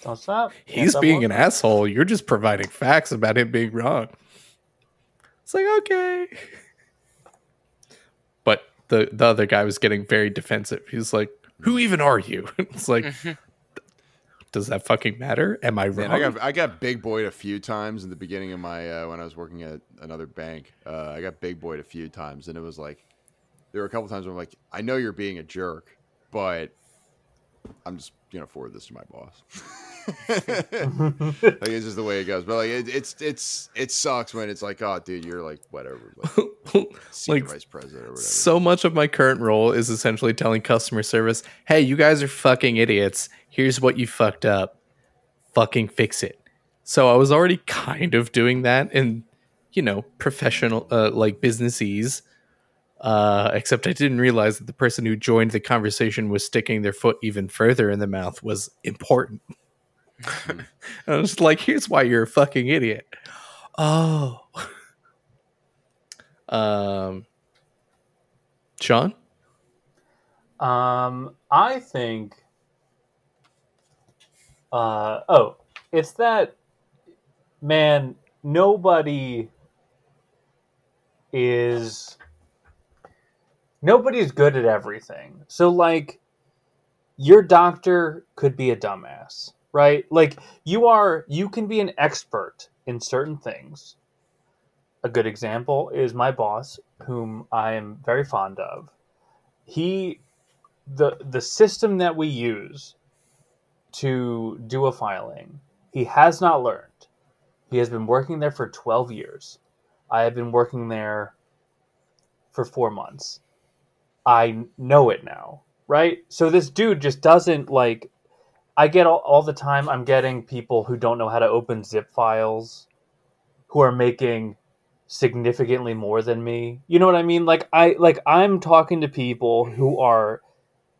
Don't stop. Can't He's stop being an asshole. You're just providing facts about him being wrong. It's like, okay. But the, the other guy was getting very defensive. He's like, who even are you? It's like, does that fucking matter? Am I wrong? Man, I got I got big boyed a few times in the beginning of my uh, when I was working at another bank. Uh, I got big boyed a few times, and it was like there were a couple times where I'm like, I know you're being a jerk, but I'm just gonna forward this to my boss. like it's just the way it goes. But like it, it's it's it sucks when it's like, oh, dude, you're like whatever, like senior Like, vice president or whatever. so much of my current role is essentially telling customer service, hey, you guys are fucking idiots. Here's what you fucked up. Fucking fix it. So I was already kind of doing that in, you know, professional, uh, like businessese. Uh, except I didn't realize that the person who joined the conversation was sticking their foot even further in the mouth was important. I was like, here's why you're a fucking idiot. Oh. Um, Sean? Um, I think. Uh oh, it's that man. Nobody is. Nobody's good at everything. So, like, your doctor could be a dumbass, right? Like, you are. You can be an expert in certain things. A good example is my boss, whom I am very fond of. He the the system that we use to do a filing. He has not learned. He has been working there for 12 years. I have been working there for four months. I know it now, right? So this dude just doesn't like. I get all, all the time, I'm getting people who don't know how to open zip files who are making significantly more than me. You know what I mean? Like I like I'm talking to people who are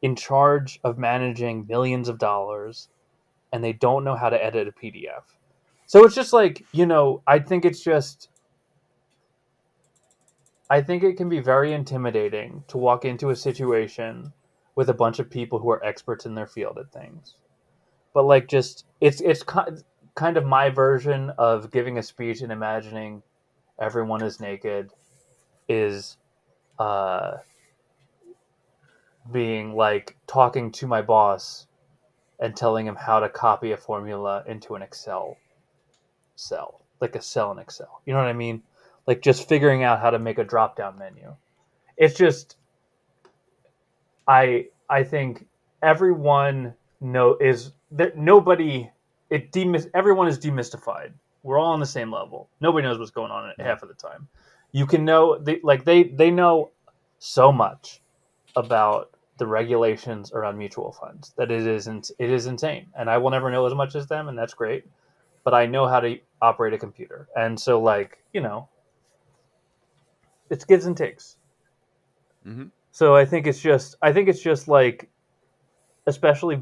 in charge of managing millions of dollars and they don't know how to edit a PDF. So it's just like, you know, I think it's just I think it can be very intimidating to walk into a situation with a bunch of people who are experts in their field at things. But like just it's it's kind of my version of giving a speech and imagining everyone is naked is uh being like talking to my boss and telling him how to copy a formula into an Excel cell, like a cell in Excel. You know what I mean? Like just figuring out how to make a drop down menu. It's just I I think everyone know is that nobody it demys- everyone is demystified. We're all on the same level. Nobody knows what's going on half of the time. You can know they like they they know so much about the regulations around mutual funds that it isn't it is insane and i will never know as much as them and that's great but i know how to operate a computer and so like you know it's gives and takes mm-hmm. so i think it's just i think it's just like especially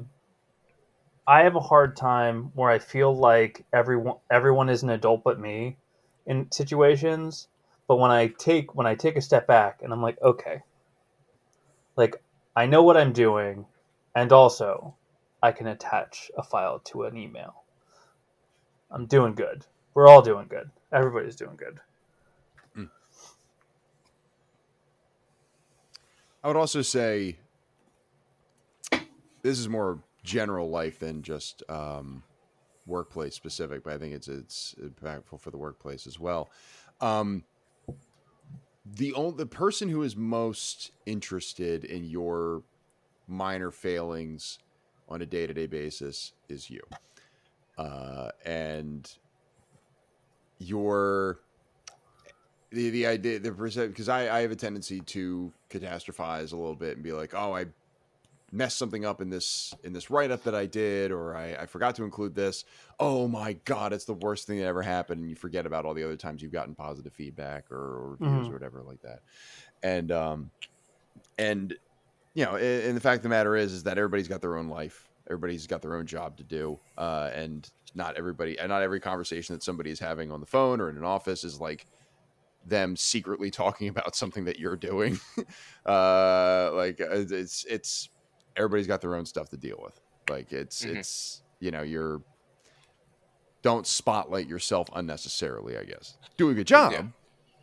i have a hard time where i feel like everyone everyone is an adult but me in situations but when i take when i take a step back and i'm like okay like I know what I'm doing, and also I can attach a file to an email. I'm doing good. We're all doing good. Everybody's doing good. I would also say this is more general life than just um, workplace specific, but I think it's it's impactful for the workplace as well. Um, the only the person who is most interested in your minor failings on a day-to-day basis is you uh, and your the the idea the because I, I have a tendency to catastrophize a little bit and be like oh I messed something up in this in this write up that I did, or I, I, forgot to include this. Oh my god, it's the worst thing that ever happened. And you forget about all the other times you've gotten positive feedback or, or reviews mm-hmm. or whatever like that. And um, and you know, and, and, the fact of the matter is, is that everybody's got their own life. Everybody's got their own job to do, uh, and not everybody, and not every conversation that somebody is having on the phone or in an office is like them secretly talking about something that you're doing. uh, like uh, it's it's everybody's got their own stuff to deal with. Like it's mm-hmm. it's you know you're don't spotlight yourself unnecessarily. I guess do a good job, yeah.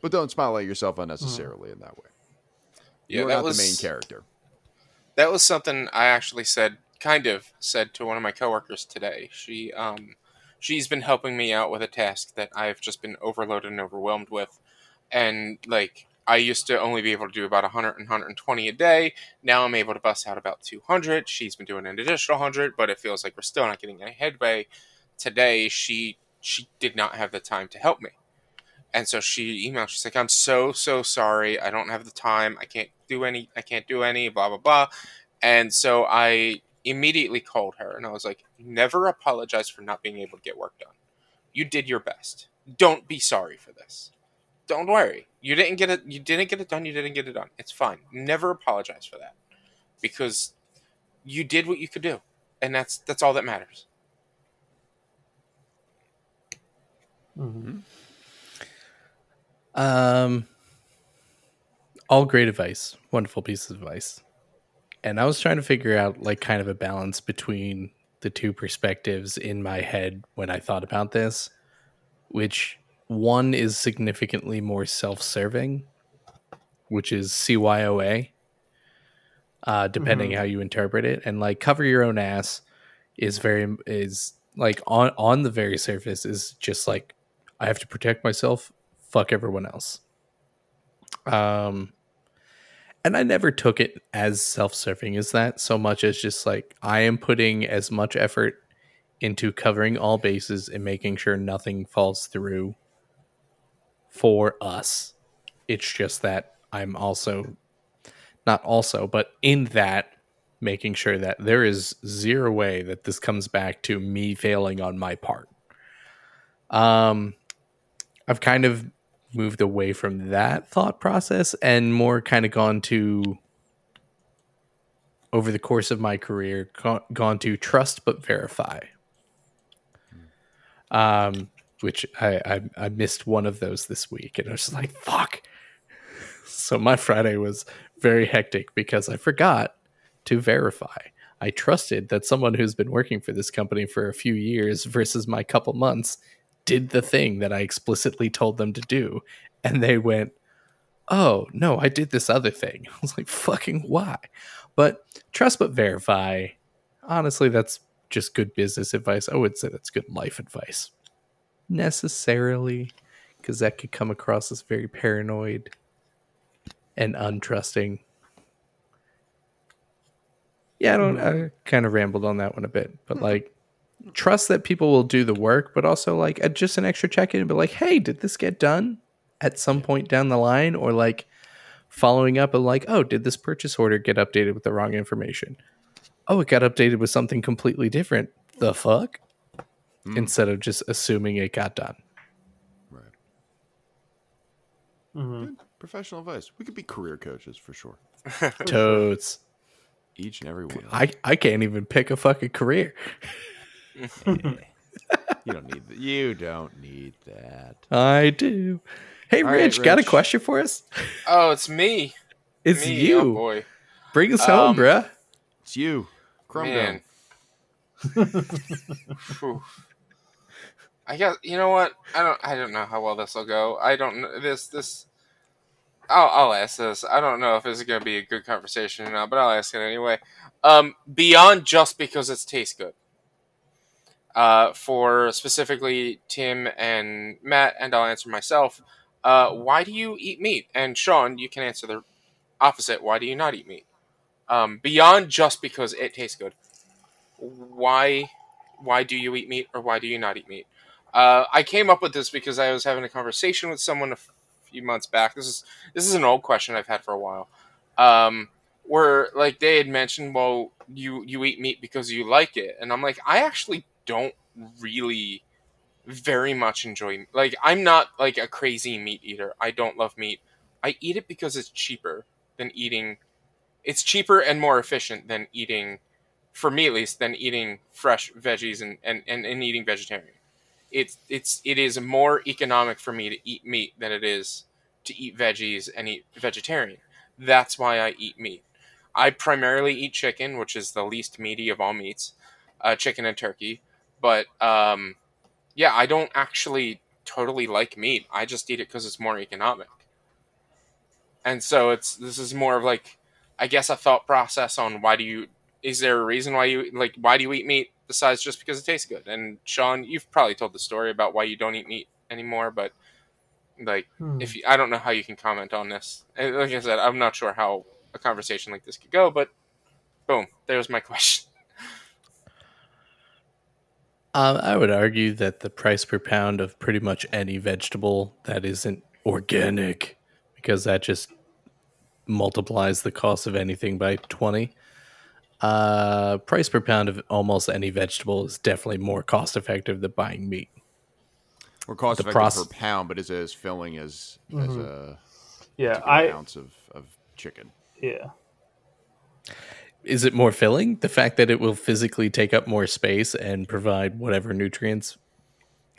but don't spotlight yourself unnecessarily mm-hmm. in that way. Yeah, you're that not was, the main character. That was something I actually said, kind of said to one of my coworkers today. She um she's been helping me out with a task that I've just been overloaded and overwhelmed with, and like I used to only be able to do about 100 and 120 a day. Now I'm able to bust out about 200. She's been doing an additional 100, but it feels like we're still not getting any headway. Today, she she did not have the time to help me. And so she emailed. She's like, "I'm so so sorry. I don't have the time. I can't do any. I can't do any. Blah blah blah." And so I immediately called her and I was like, "Never apologize for not being able to get work done. You did your best. Don't be sorry for this." Don't worry. You didn't get it. You didn't get it done. You didn't get it done. It's fine. Never apologize for that, because you did what you could do, and that's that's all that matters. Mm-hmm. Um, all great advice. Wonderful piece of advice. And I was trying to figure out like kind of a balance between the two perspectives in my head when I thought about this, which one is significantly more self-serving, which is CYOA, uh, depending mm-hmm. how you interpret it, and like cover your own ass is very is like on on the very surface is just like I have to protect myself. Fuck everyone else. Um, and I never took it as self-serving as that so much as just like I am putting as much effort into covering all bases and making sure nothing falls through for us. It's just that I'm also not also, but in that making sure that there is zero way that this comes back to me failing on my part. Um I've kind of moved away from that thought process and more kind of gone to over the course of my career gone to trust but verify um which I, I i missed one of those this week and i was like fuck so my friday was very hectic because i forgot to verify i trusted that someone who's been working for this company for a few years versus my couple months did the thing that i explicitly told them to do and they went, "Oh no, I did this other thing." I was like, "Fucking why?" But trust but verify. Honestly, that's just good business advice. I would say that's good life advice. Necessarily, because that could come across as very paranoid and untrusting. Yeah, I don't. I kind of rambled on that one a bit, but hmm. like, trust that people will do the work, but also like just an extra check in and be like, "Hey, did this get done?" at some point down the line or like following up and like oh did this purchase order get updated with the wrong information oh it got updated with something completely different the fuck Hmm. instead of just assuming it got done Right. Mhm. Good. Professional advice. We could be career coaches for sure. Toads. Each and every one. i i can't even pick a fucking career You don't need that. You don't need that. i do hey All right, rich got a question for us Oh, it's me. it's me. you Oh boy. bring us home Um, bruh It's you. Crumb Man. I guess you know what I don't. I don't know how well this will go. I don't know this. This. I'll, I'll ask this. I don't know if this is going to be a good conversation or not, but I'll ask it anyway. Um, beyond just because it tastes good. Uh, for specifically Tim and Matt, and I'll answer myself. Uh, why do you eat meat? And Sean, you can answer the opposite. Why do you not eat meat? Um, beyond just because it tastes good why why do you eat meat or why do you not eat meat uh, i came up with this because i was having a conversation with someone a few months back. This is this is an old question i've had for a while. Um, where like they had mentioned well you you eat meat because you like it. And i'm like i actually don't really very much enjoy like i'm not like a crazy meat eater. I don't love meat. I eat it because it's cheaper than eating it's cheaper and more efficient than eating for me at least than eating fresh veggies and, and, and, and eating vegetarian it's it's it is more economic for me to eat meat than it is to eat veggies and eat vegetarian. That's why i eat meat. I primarily eat chicken which is the least meaty of all meats uh, chicken and turkey. But um, yeah i don't actually totally like meat. I just eat it because it's more economic. And so it's this is more of like i guess a thought process on why do you is there a reason why you like why do you eat meat besides just because it tastes good and sean you've probably told the story about why you don't eat meat anymore but like Hmm. if you, i don't know how you can comment on this And like i said i'm not sure how a conversation like this could go but boom there's my question Um, I would argue that the price per pound of pretty much any vegetable that isn't organic, because that just multiplies the cost of anything by 20. Uh, price per pound of almost any vegetable is definitely more cost effective than buying meat. Or cost The effective process- per pound, but is as filling as as a Yeah, particular I ounce of, of chicken. yeah. Is it more filling? The fact that it will physically take up more space and provide whatever nutrients.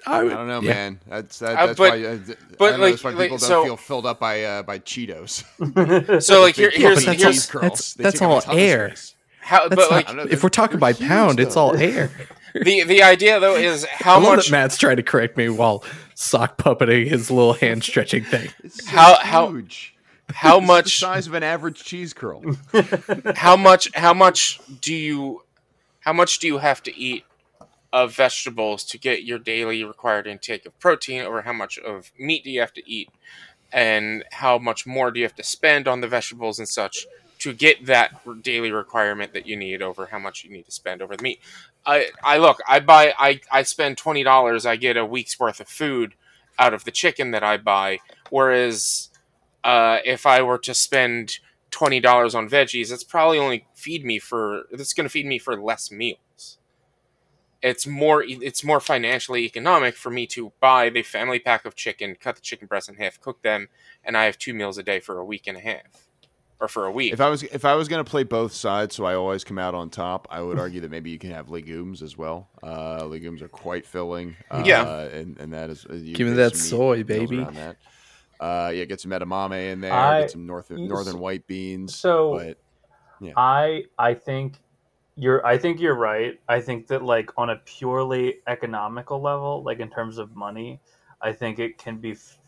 I, I don't know, yeah. man. That's that, Uh, that's but- why. Uh, but, I know like- that's why like, people don't so- feel filled up by uh, by Cheetos. so like here, Big here's but that's here's cheese curls. that's- that's take up a all air. space. How but not- like don't if we're talking by huge, pound, it's all air. the the idea though is I how love much that Matt's trying to correct me while sock puppeting his little hand stretching thing. So How- how- huge. how It's the much size of an average cheese curl. how much how much do you how much do you have to eat of vegetables to get your daily required intake of protein or how much of meat do you have to eat and how much more do you have to spend on the vegetables and such to get that daily requirement that you need over how much you need to spend over the meat. I, I look, I buy, I, I spend twenty dollars, I get a week's worth of food out of the chicken that I buy. Whereas, uh, if I were to spend twenty dollars on veggies, it's probably only feed me for. It's going to feed me for less meals. It's more. It's more financially economic for me to buy the family pack of chicken, cut the chicken breasts in half, cook them, and I have two meals a day for a week and a half, or for a week. If I was if I was going to play both sides, so I always come out on top, I would argue that maybe you can have legumes as well. Uh, legumes are quite filling. Uh, Yeah. and and that is you Give me that soy, baby. That. Uh, yeah, get some edamame in there. I- get some north northern white beans. So- but I I think you're I think you're right. I think that like on a purely economical level, like in terms of money, I think it can be f-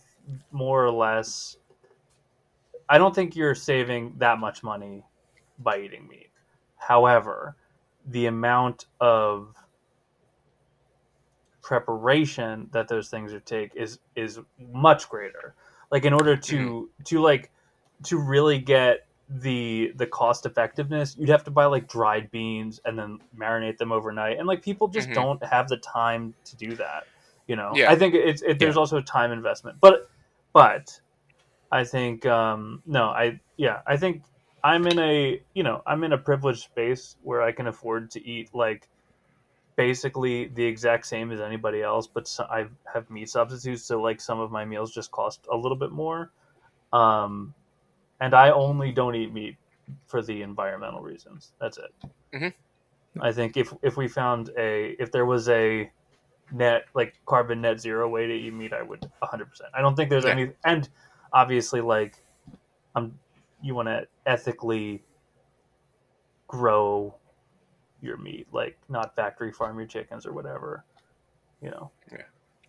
more or less I don't think you're saving that much money by eating meat. However, the amount of preparation that those things would take is is much greater. Like in order to to like to really get the the cost effectiveness, you'd have to buy like dried beans and then marinate them overnight. And like people just Mhm. don't have the time to do that. You know, Yeah. I think it's it, there's also a time investment, but but I think um, no, I yeah, I think I'm in a you know I'm in a privileged space where I can afford to eat like basically the exact same as anybody else, but so I have meat substitutes, so like some of my meals just cost a little bit more. Um, and I only don't eat meat for the environmental reasons. That's it. Mhm. I think if if we found a if there was a net like carbon net zero way to eat meat, I would 100. percent I don't think there's Yeah. any and obviously like um you want to ethically grow your meat, like not factory farm your chickens or whatever. You know, Yeah.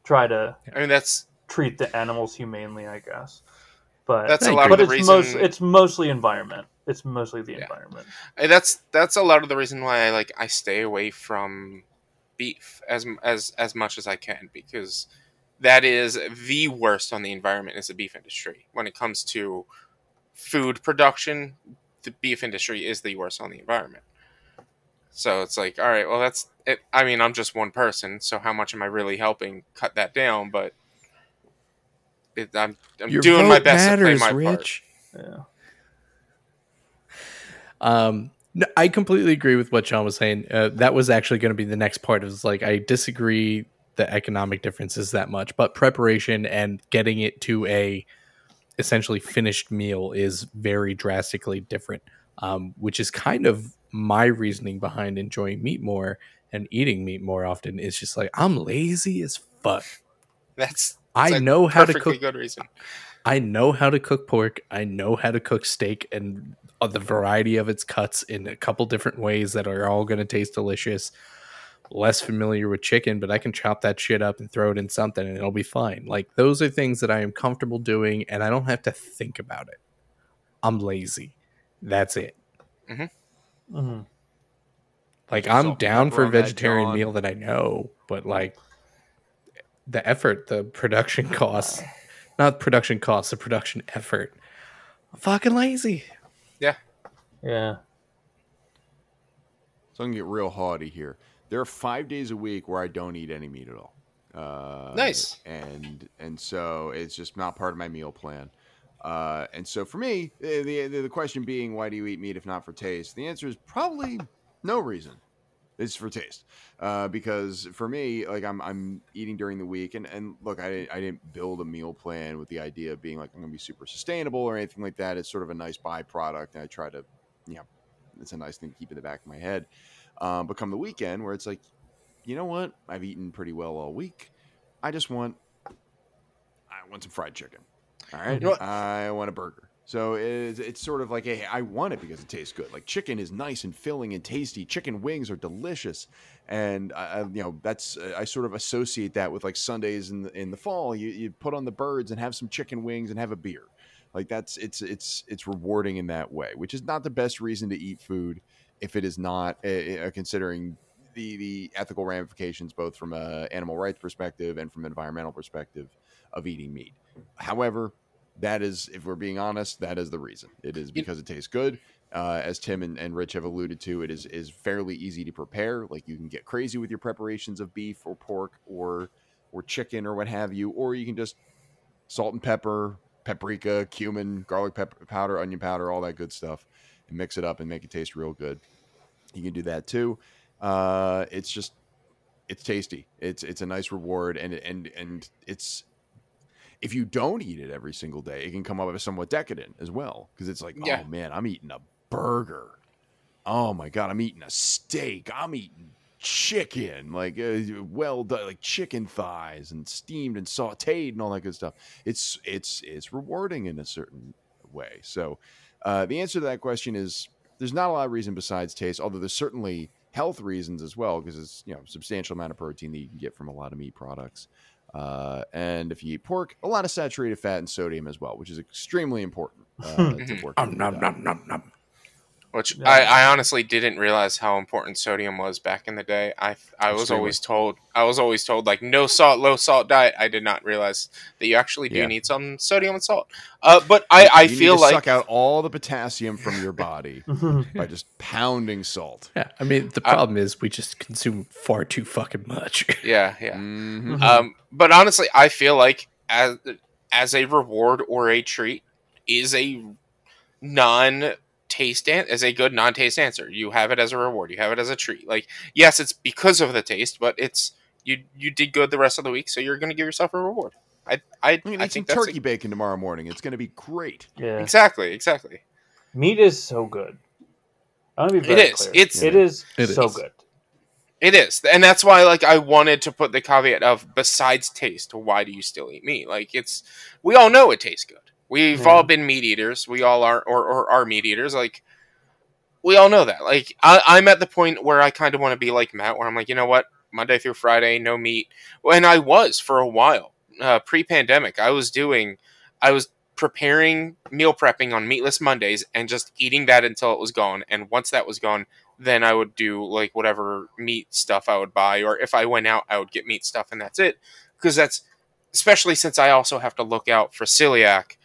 try to I mean, that's treat the animals humanely, I guess. But that's a lot you. of but the it's reason. most it's mostly environment. It's mostly the Yeah. environment. Uh, that's that's a lot of the reason why I like I stay away from beef as as as much as I can because that is the worst on the environment is the beef industry when it comes to food production the beef industry is the worst on the environment so it's like all right well that's it i mean i'm just one person so how much am i really helping cut that down but it, i'm, I'm Your doing my vote best matters, to play my part Rich. Yeah. Um, no, I completely agree with what John was saying. Uh, that was actually going to be the next part. Is like I disagree the economic differences that much, but preparation and getting it to a essentially finished meal is very drastically different. Um, which is kind of my reasoning behind enjoying meat more and eating meat more often. Is just like I'm lazy as fuck. that's I know how to cook good reason I know how to cook pork. I know how to cook steak and uh, the variety of its cuts in a couple different ways that are all going to taste delicious. Less familiar with chicken, but I can chop that shit up and throw it in something and it'll be fine. Like those are things that I am comfortable doing and I don't have to think about it. I'm lazy. That's it. Mhm. Like Salt I'm and down for a on that, vegetarian meal that I know, but like the effort, the production costs, not production costs, the production effort. I'm fucking lazy. Yeah. Yeah. So I'm gonna get real haughty here. There are five days a week where I don't eat any meat at all. Uh, Nice. And and so it's just not part of my meal plan. Uh, and so for me, the, the the question being, why do you eat meat if not for taste? The answer is probably no reason. It's for taste. Uh, because for me, like I'm I'm eating during the week, and and look, I didn't I didn't build a meal plan with the idea of being like I'm gonna be super sustainable or anything like that. It's sort of a nice byproduct, and I try to, you know, it's a nice thing to keep in the back of my head. Um, but come the weekend, where it's like, you know what, I've eaten pretty well all week. I just want, I want some fried chicken. All right, You know? I want a burger. So it's, it's sort of like, hey, I want it because it tastes good. Like chicken is nice and filling and tasty. Chicken wings are delicious, and I, you know that's I sort of associate that with like Sundays in the, in the fall. You you put on the birds and have some chicken wings and have a beer. Like that's it's it's it's rewarding in that way, which is not the best reason to eat food if it is not uh, uh, considering the the ethical ramifications both from a animal rights perspective and from an environmental perspective of eating meat. However, that is, if we're being honest, that is the reason. It is because it tastes good. Uh, as Tim and, and Rich have alluded to, it is is fairly easy to prepare. Like you can get crazy with your preparations of beef or pork or or chicken or what have you, or you can just salt and pepper, paprika, cumin, garlic pepper powder, onion powder, all that good stuff, and mix it up and make it taste real good. You can do that too. Uh, it's just it's tasty. It's it's a nice reward, and and and it's if you don't eat it every single day, it can come up as somewhat decadent as well because it's like, Yeah. oh man, I'm eating a burger. Oh my god, I'm eating a steak. I'm eating chicken, like uh, well done, like chicken thighs and steamed and sautéed and all that good stuff. It's it's it's rewarding in a certain way. So uh, the answer to that question is there's not a lot of reason besides taste, although there's certainly health reasons as well because it's you know substantial amount of protein that you can get from a lot of meat products. Uh, and if you eat pork, a lot of saturated fat and sodium as well, which is extremely important. Uh, to work Um, nom, nom, nom, nom. Which Yeah. I, I honestly didn't realize how important sodium was back in the day. I I was Extremely. always told I was always told like no salt, low salt diet. I did not realize that you actually do Yeah. need some sodium and salt. Uh, but I, I You need feel to like suck out all the potassium from your body by just pounding salt. Yeah, I mean the I- problem is we just consume far too fucking much. yeah yeah. Mhm. Um, but honestly, I feel like as as a reward or a treat is a non taste an- as a good non taste answer. You have it as a reward. You have it as a treat. Like yes, it's because of the taste, but it's you you did good the rest of the week, so you're going to give yourself a reward. I I, I'm gonna I eat some think that's turkey bacon tomorrow morning. It's gonna be great. yeah. exactly exactly. Meat is so good. I want to be very is. clear. It's- it is It so is. good. It is, and that's why like I wanted to put the caveat of besides taste, why do you still eat meat? Like it's we all know it tastes good. We've Yeah. all been meat eaters. We all are or, or are meat eaters. Like we all know that. Like I, I'm at the point where I kind of want to be like Matt, where I'm like, you know what, Monday through Friday, no meat. And I was for a while, uh, pre-pandemic. I was doing, I was preparing meal prepping on meatless Mondays and just eating that until it was gone. And once that was gone, then I would do like whatever meat stuff I would buy, or if I went out, I would get meat stuff, and that's it. Because that's especially since I also have to look out for celiac.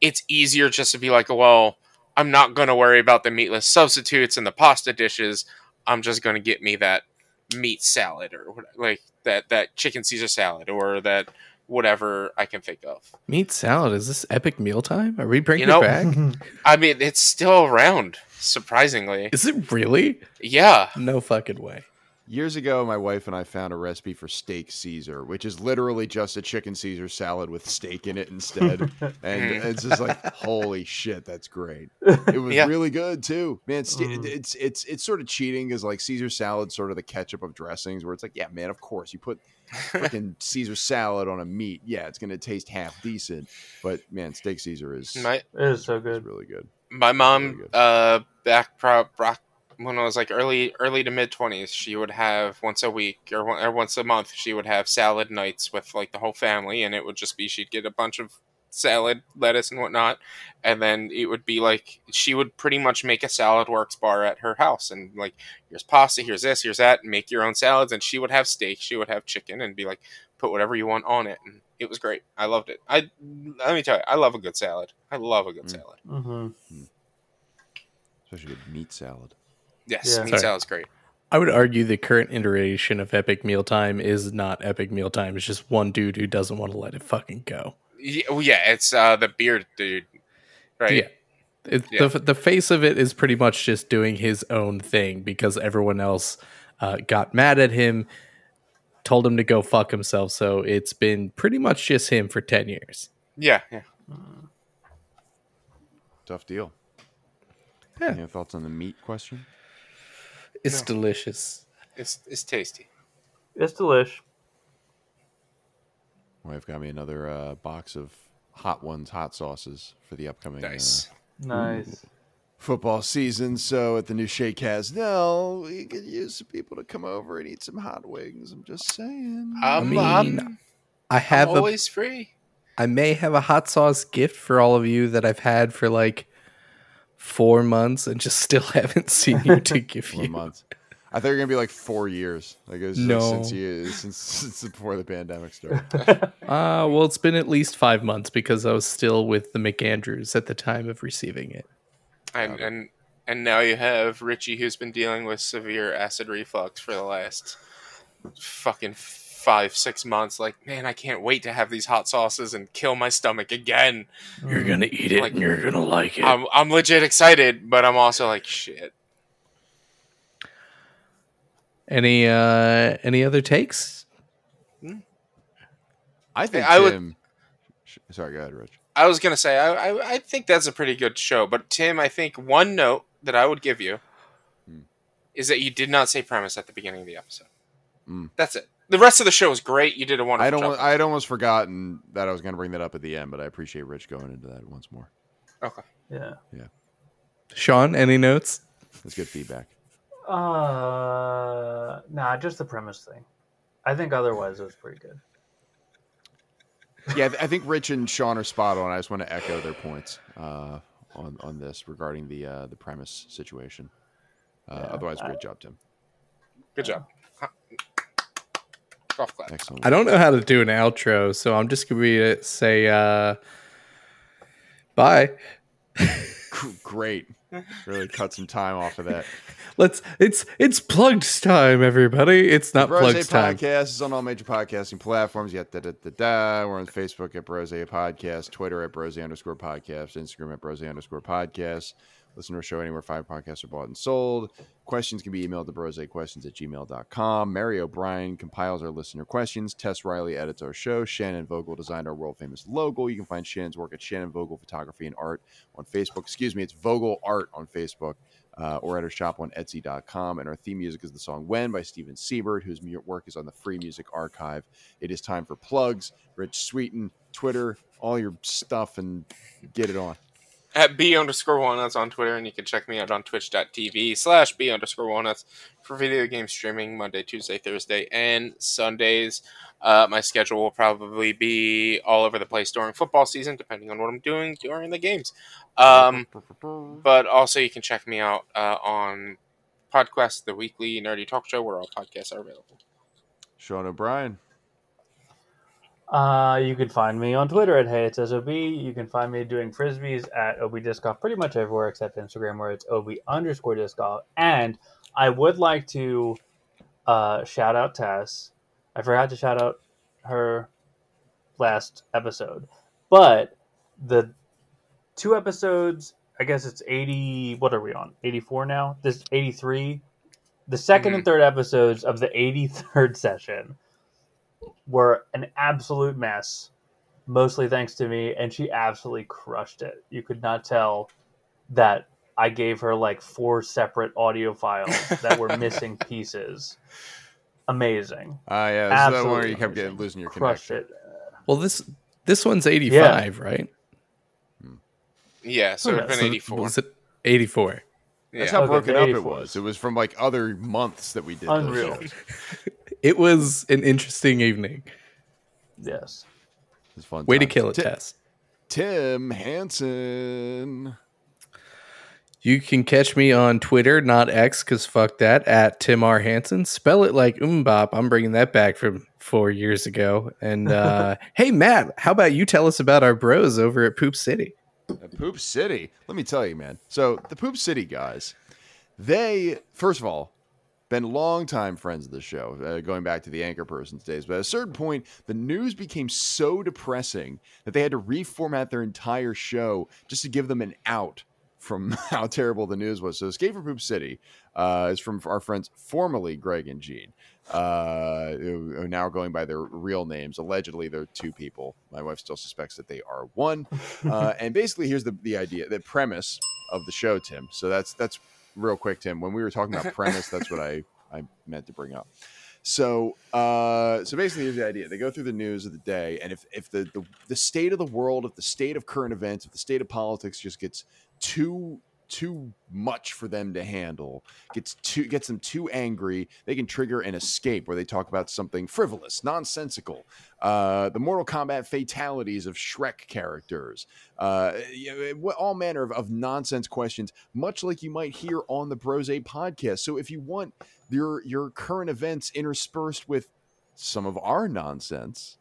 It's easier just to be like, well, I'm not going to worry about the meatless substitutes and the pasta dishes. I'm just going to get me that meat salad or like that that chicken Caesar salad or that whatever I can think of. Meat salad is this epic mealtime? Are we bringing You know- it back? I mean, it's still around, surprisingly. Is it really? Yeah. No fucking way. Years ago, my wife and I found a recipe for steak Caesar, which is literally just a chicken Caesar salad with steak in it instead. and Mhm. it's just like, holy shit, that's great. It was Yeah. really good too, man. St- Mm. It's it's it's sort of cheating because like Caesar salad, sort of the ketchup of dressings, where it's like, yeah, man, of course you put freaking Caesar salad on a meat, yeah, it's gonna taste half decent. But man, steak Caesar is, My It is so is good. really good. my Really mom good. uh back pro- bro- when I was like early early to mid 20s she would have once a week or, one, or once a month she would have salad nights with like the whole family and it would just be she'd get a bunch of salad lettuce and whatnot and then it would be like she would pretty much make a salad works bar at her house and like here's pasta here's this here's that make your own salads and she would have steak she would have chicken and be like put whatever you want on it and it was great. I loved it. I let me tell you i love a good salad. I love a good Mm. salad. Hmm Especially good meat salad. Yes, Yeah. meat Sorry. salad's great. I would argue the current iteration of Epic Mealtime is not Epic Mealtime. It's just one dude who doesn't want to let it fucking go. Yeah, well, yeah it's uh, the beard dude, right? Yeah. It, Yeah. The, the face of it is pretty much just doing his own thing because everyone else uh, got mad at him, told him to go fuck himself. So it's been pretty much just him for 10 years. yeah, yeah. Tough deal. Yeah. Any thoughts on the meat question? It's No. delicious. It's it's tasty. It's delish. Wife got me another uh, box of hot ones, hot sauces for the upcoming uh, Nice. Nice. football season. So at the new Shake Has, no, we could use some people to come over and eat some hot wings. I'm just saying. I'm, mean, I'm, I I'm have a, always free. I may have a hot sauce gift for all of you that I've had for like four months and just still haven't seen you to give Four you. months. I thought you were gonna be like four years. Like it was No. since you since since before the pandemic started. Uh, well, it's been at least five months because I was still with the McAndrews at the time of receiving it. And and and now you have Richie, who's been dealing with severe acid reflux for the last fucking five six months. Like, man, I can't wait to have these hot sauces and kill my stomach again. You're gonna eat it Like- and you're gonna like it. I'm I'm legit excited, but I'm also like, shit. any uh any other takes? I think I would- Tim. sh- Sorry, go ahead, Rich. I was gonna say I, I I think that's a pretty good show, but Tim, I think one note that I would give you Hmm. is that you did not say premise at the beginning of the episode. Hmm. That's it. The rest of the show is great. You did a wonderful I don't. job. I had almost forgotten that I was going to bring that up at the end, but I appreciate Rich going into that once more. okay. Yeah. Yeah. Sean, any notes? That's good feedback. Uh, nah, just the premise thing. I think otherwise it was pretty good. Yeah, I think Rich and Sean are spot on. I just want to echo their points uh, on on this regarding the uh, the premise situation. Uh, Yeah, otherwise, I- great job, Tim. Good job. Golf clap. Excellent. I don't know how to do an outro, so I'm just gonna uh, say uh bye. Great. Really cut some time off of that. Let's it's it's plugged time, everybody. It's not Brose plugged time. Podcast is on all major podcasting platforms. You got da da da da. We're on Facebook at Brose Podcast, Twitter at Brose underscore podcast, Instagram at Brose underscore podcast. Listen to our show anywhere five podcasts are bought and sold. Questions can be emailed to brosequestions at gmail.com. Mary O'Brien compiles our listener questions. Tess Riley edits our show. Shannon Vogel designed our world famous logo. You can find Shannon's work at Shannon Vogel Photography and Art on Facebook. Excuse me, it's Vogel Art on Facebook uh, or at our shop on Etsy.com. And our theme music is the song When by Steven Siebert, whose work is on the Free Music Archive. It is time for plugs. Rich Sweeten, Twitter, all your stuff, and get it on. At B underscore walnuts on Twitter, and you can check me out on twitch.tv slash B underscore walnuts for video game streaming Monday, Tuesday, Thursday, and Sundays. Uh, my schedule will probably be all over the place during football season, depending on what I'm doing during the games. Um, but also, you can check me out uh, on Podquest, the weekly nerdy talk show, where all podcasts are available. Sean O'Brien. Uh, you can find me on Twitter at Hey It's SOB. You can find me doing frisbees at OB Disc Golf pretty much everywhere except Instagram where it's OB underscore disc golf. And I would like to uh, shout out Tess. I forgot to shout out her last episode. But the two episodes, I guess it's 80, what are we on? 84 now? This 83? The 2nd and third episodes of the 83rd session were an absolute mess, mostly thanks to me, and she absolutely crushed it. You could not tell that I gave her like four separate audio files that were missing pieces. Amazing. Ah, yeah, this is that one where Absolutely you kept getting losing your Crushed connection. it. Well, this this one's 85, right? Yeah, so it's been So 84. Was it 84? That's how Okay, broken up it was. It was from like other months that we did. those Unreal. shows. It was an interesting evening. Yes. It was fun. Way to kill it, Ti- Tess. Tim Hansen. You can catch me on Twitter, not X, because fuck that, at Tim R. Hansen. Spell it like Umbop. I'm bringing that back from four years ago. And uh, hey, Matt, how about you tell us about our bros over at Poop City? At Poop City. Let me tell you, man. So the Poop City guys, they first of all been longtime friends of the show, uh, going back to the anchor person's days. But at a certain point, the news became so depressing that they had to reformat their entire show just to give them an out from how terrible the news was. So Escape from Poop City uh, is from our friends formerly Greg and Gene, uh, who are now going by their real names. Allegedly, they're two people. My wife still suspects that they are one. Uh, and basically, here's the, the idea, the premise of the show, Tim. So that's that's real quick, Tim. When we were talking about premise, that's what I I meant to bring up. So, uh, so basically, here's the idea: they go through the news of the day, and if if the, the the state of the world, if the state of current events, if the state of politics just gets too too much for them to handle, gets too gets them too angry, they can trigger an escape where they talk about something frivolous, nonsensical. Uh, the Mortal Kombat fatalities of Shrek characters, uh, what- all manner of, of nonsense questions, much like you might hear on the Brose podcast. So if you want your your current events interspersed with some of our nonsense.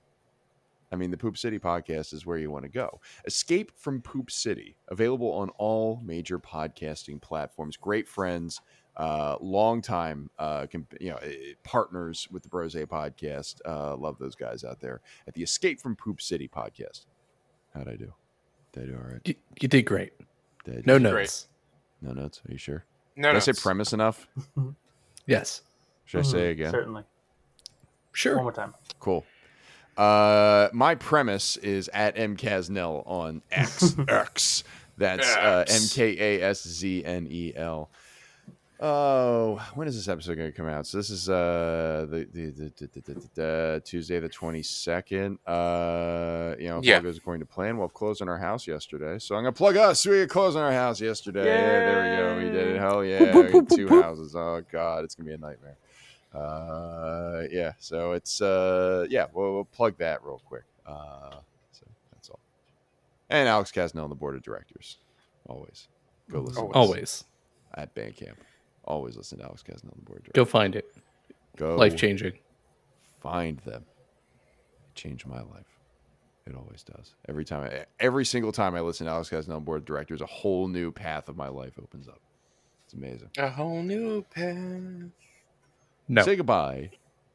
I mean, the Poop City podcast is where you want to go. Escape from Poop City, available on all major podcasting platforms. Great friends, uh, long time, uh, comp- you know, eh, partners with the Brose podcast. Uh, love those guys out there at the Escape from Poop City podcast. How'd I do? Did I do all right? You, you did great. Did I do- No Great. notes. no notes. Are you sure? No, Did I say premise enough? Yes. Should I Mhm, say again? Certainly. Sure. One more time. Cool. Uh, my premise is at mkasnell on X. X. That's uh, M. K A S Z N E L. Oh, when is this episode going to come out? So this is uh the the, the, the, the, the, Tuesday the twenty second. Uh, you know, if Yeah. goes according to plan, we'll have closed on our house yesterday. So I'm gonna plug us. We closed on our house yesterday. Yeah, there we go. We did it. Hell yeah, two houses. Oh god, it's gonna be a nightmare. Uh, yeah. So it's uh, yeah. We'll, we'll plug that real quick. Uh, so that's all. And Alex Casnell on the board of directors. Always go listen. to Always. at Bandcamp. Always listen to Alex Casnell on the board of directors. Go find it. Go Life changing. Find them. It changed my life. It always does. Every time, I, every single time I listen to Alex Casnell on the board of directors, a whole new path of my life opens up. It's amazing. A whole new path. No. Say goodbye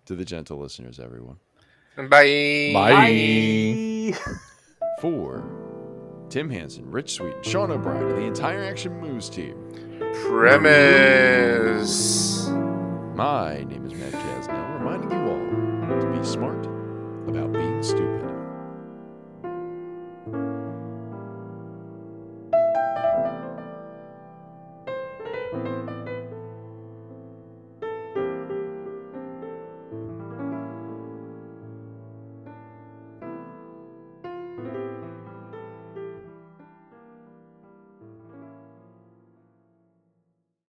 to the gentle listeners, everyone. Bye. Bye. For Tim Hansen, Rich Sweet, Sean O'Brien, and the entire Action Moves team, Premise. my name is Matt Casnell, reminding you all to be smart,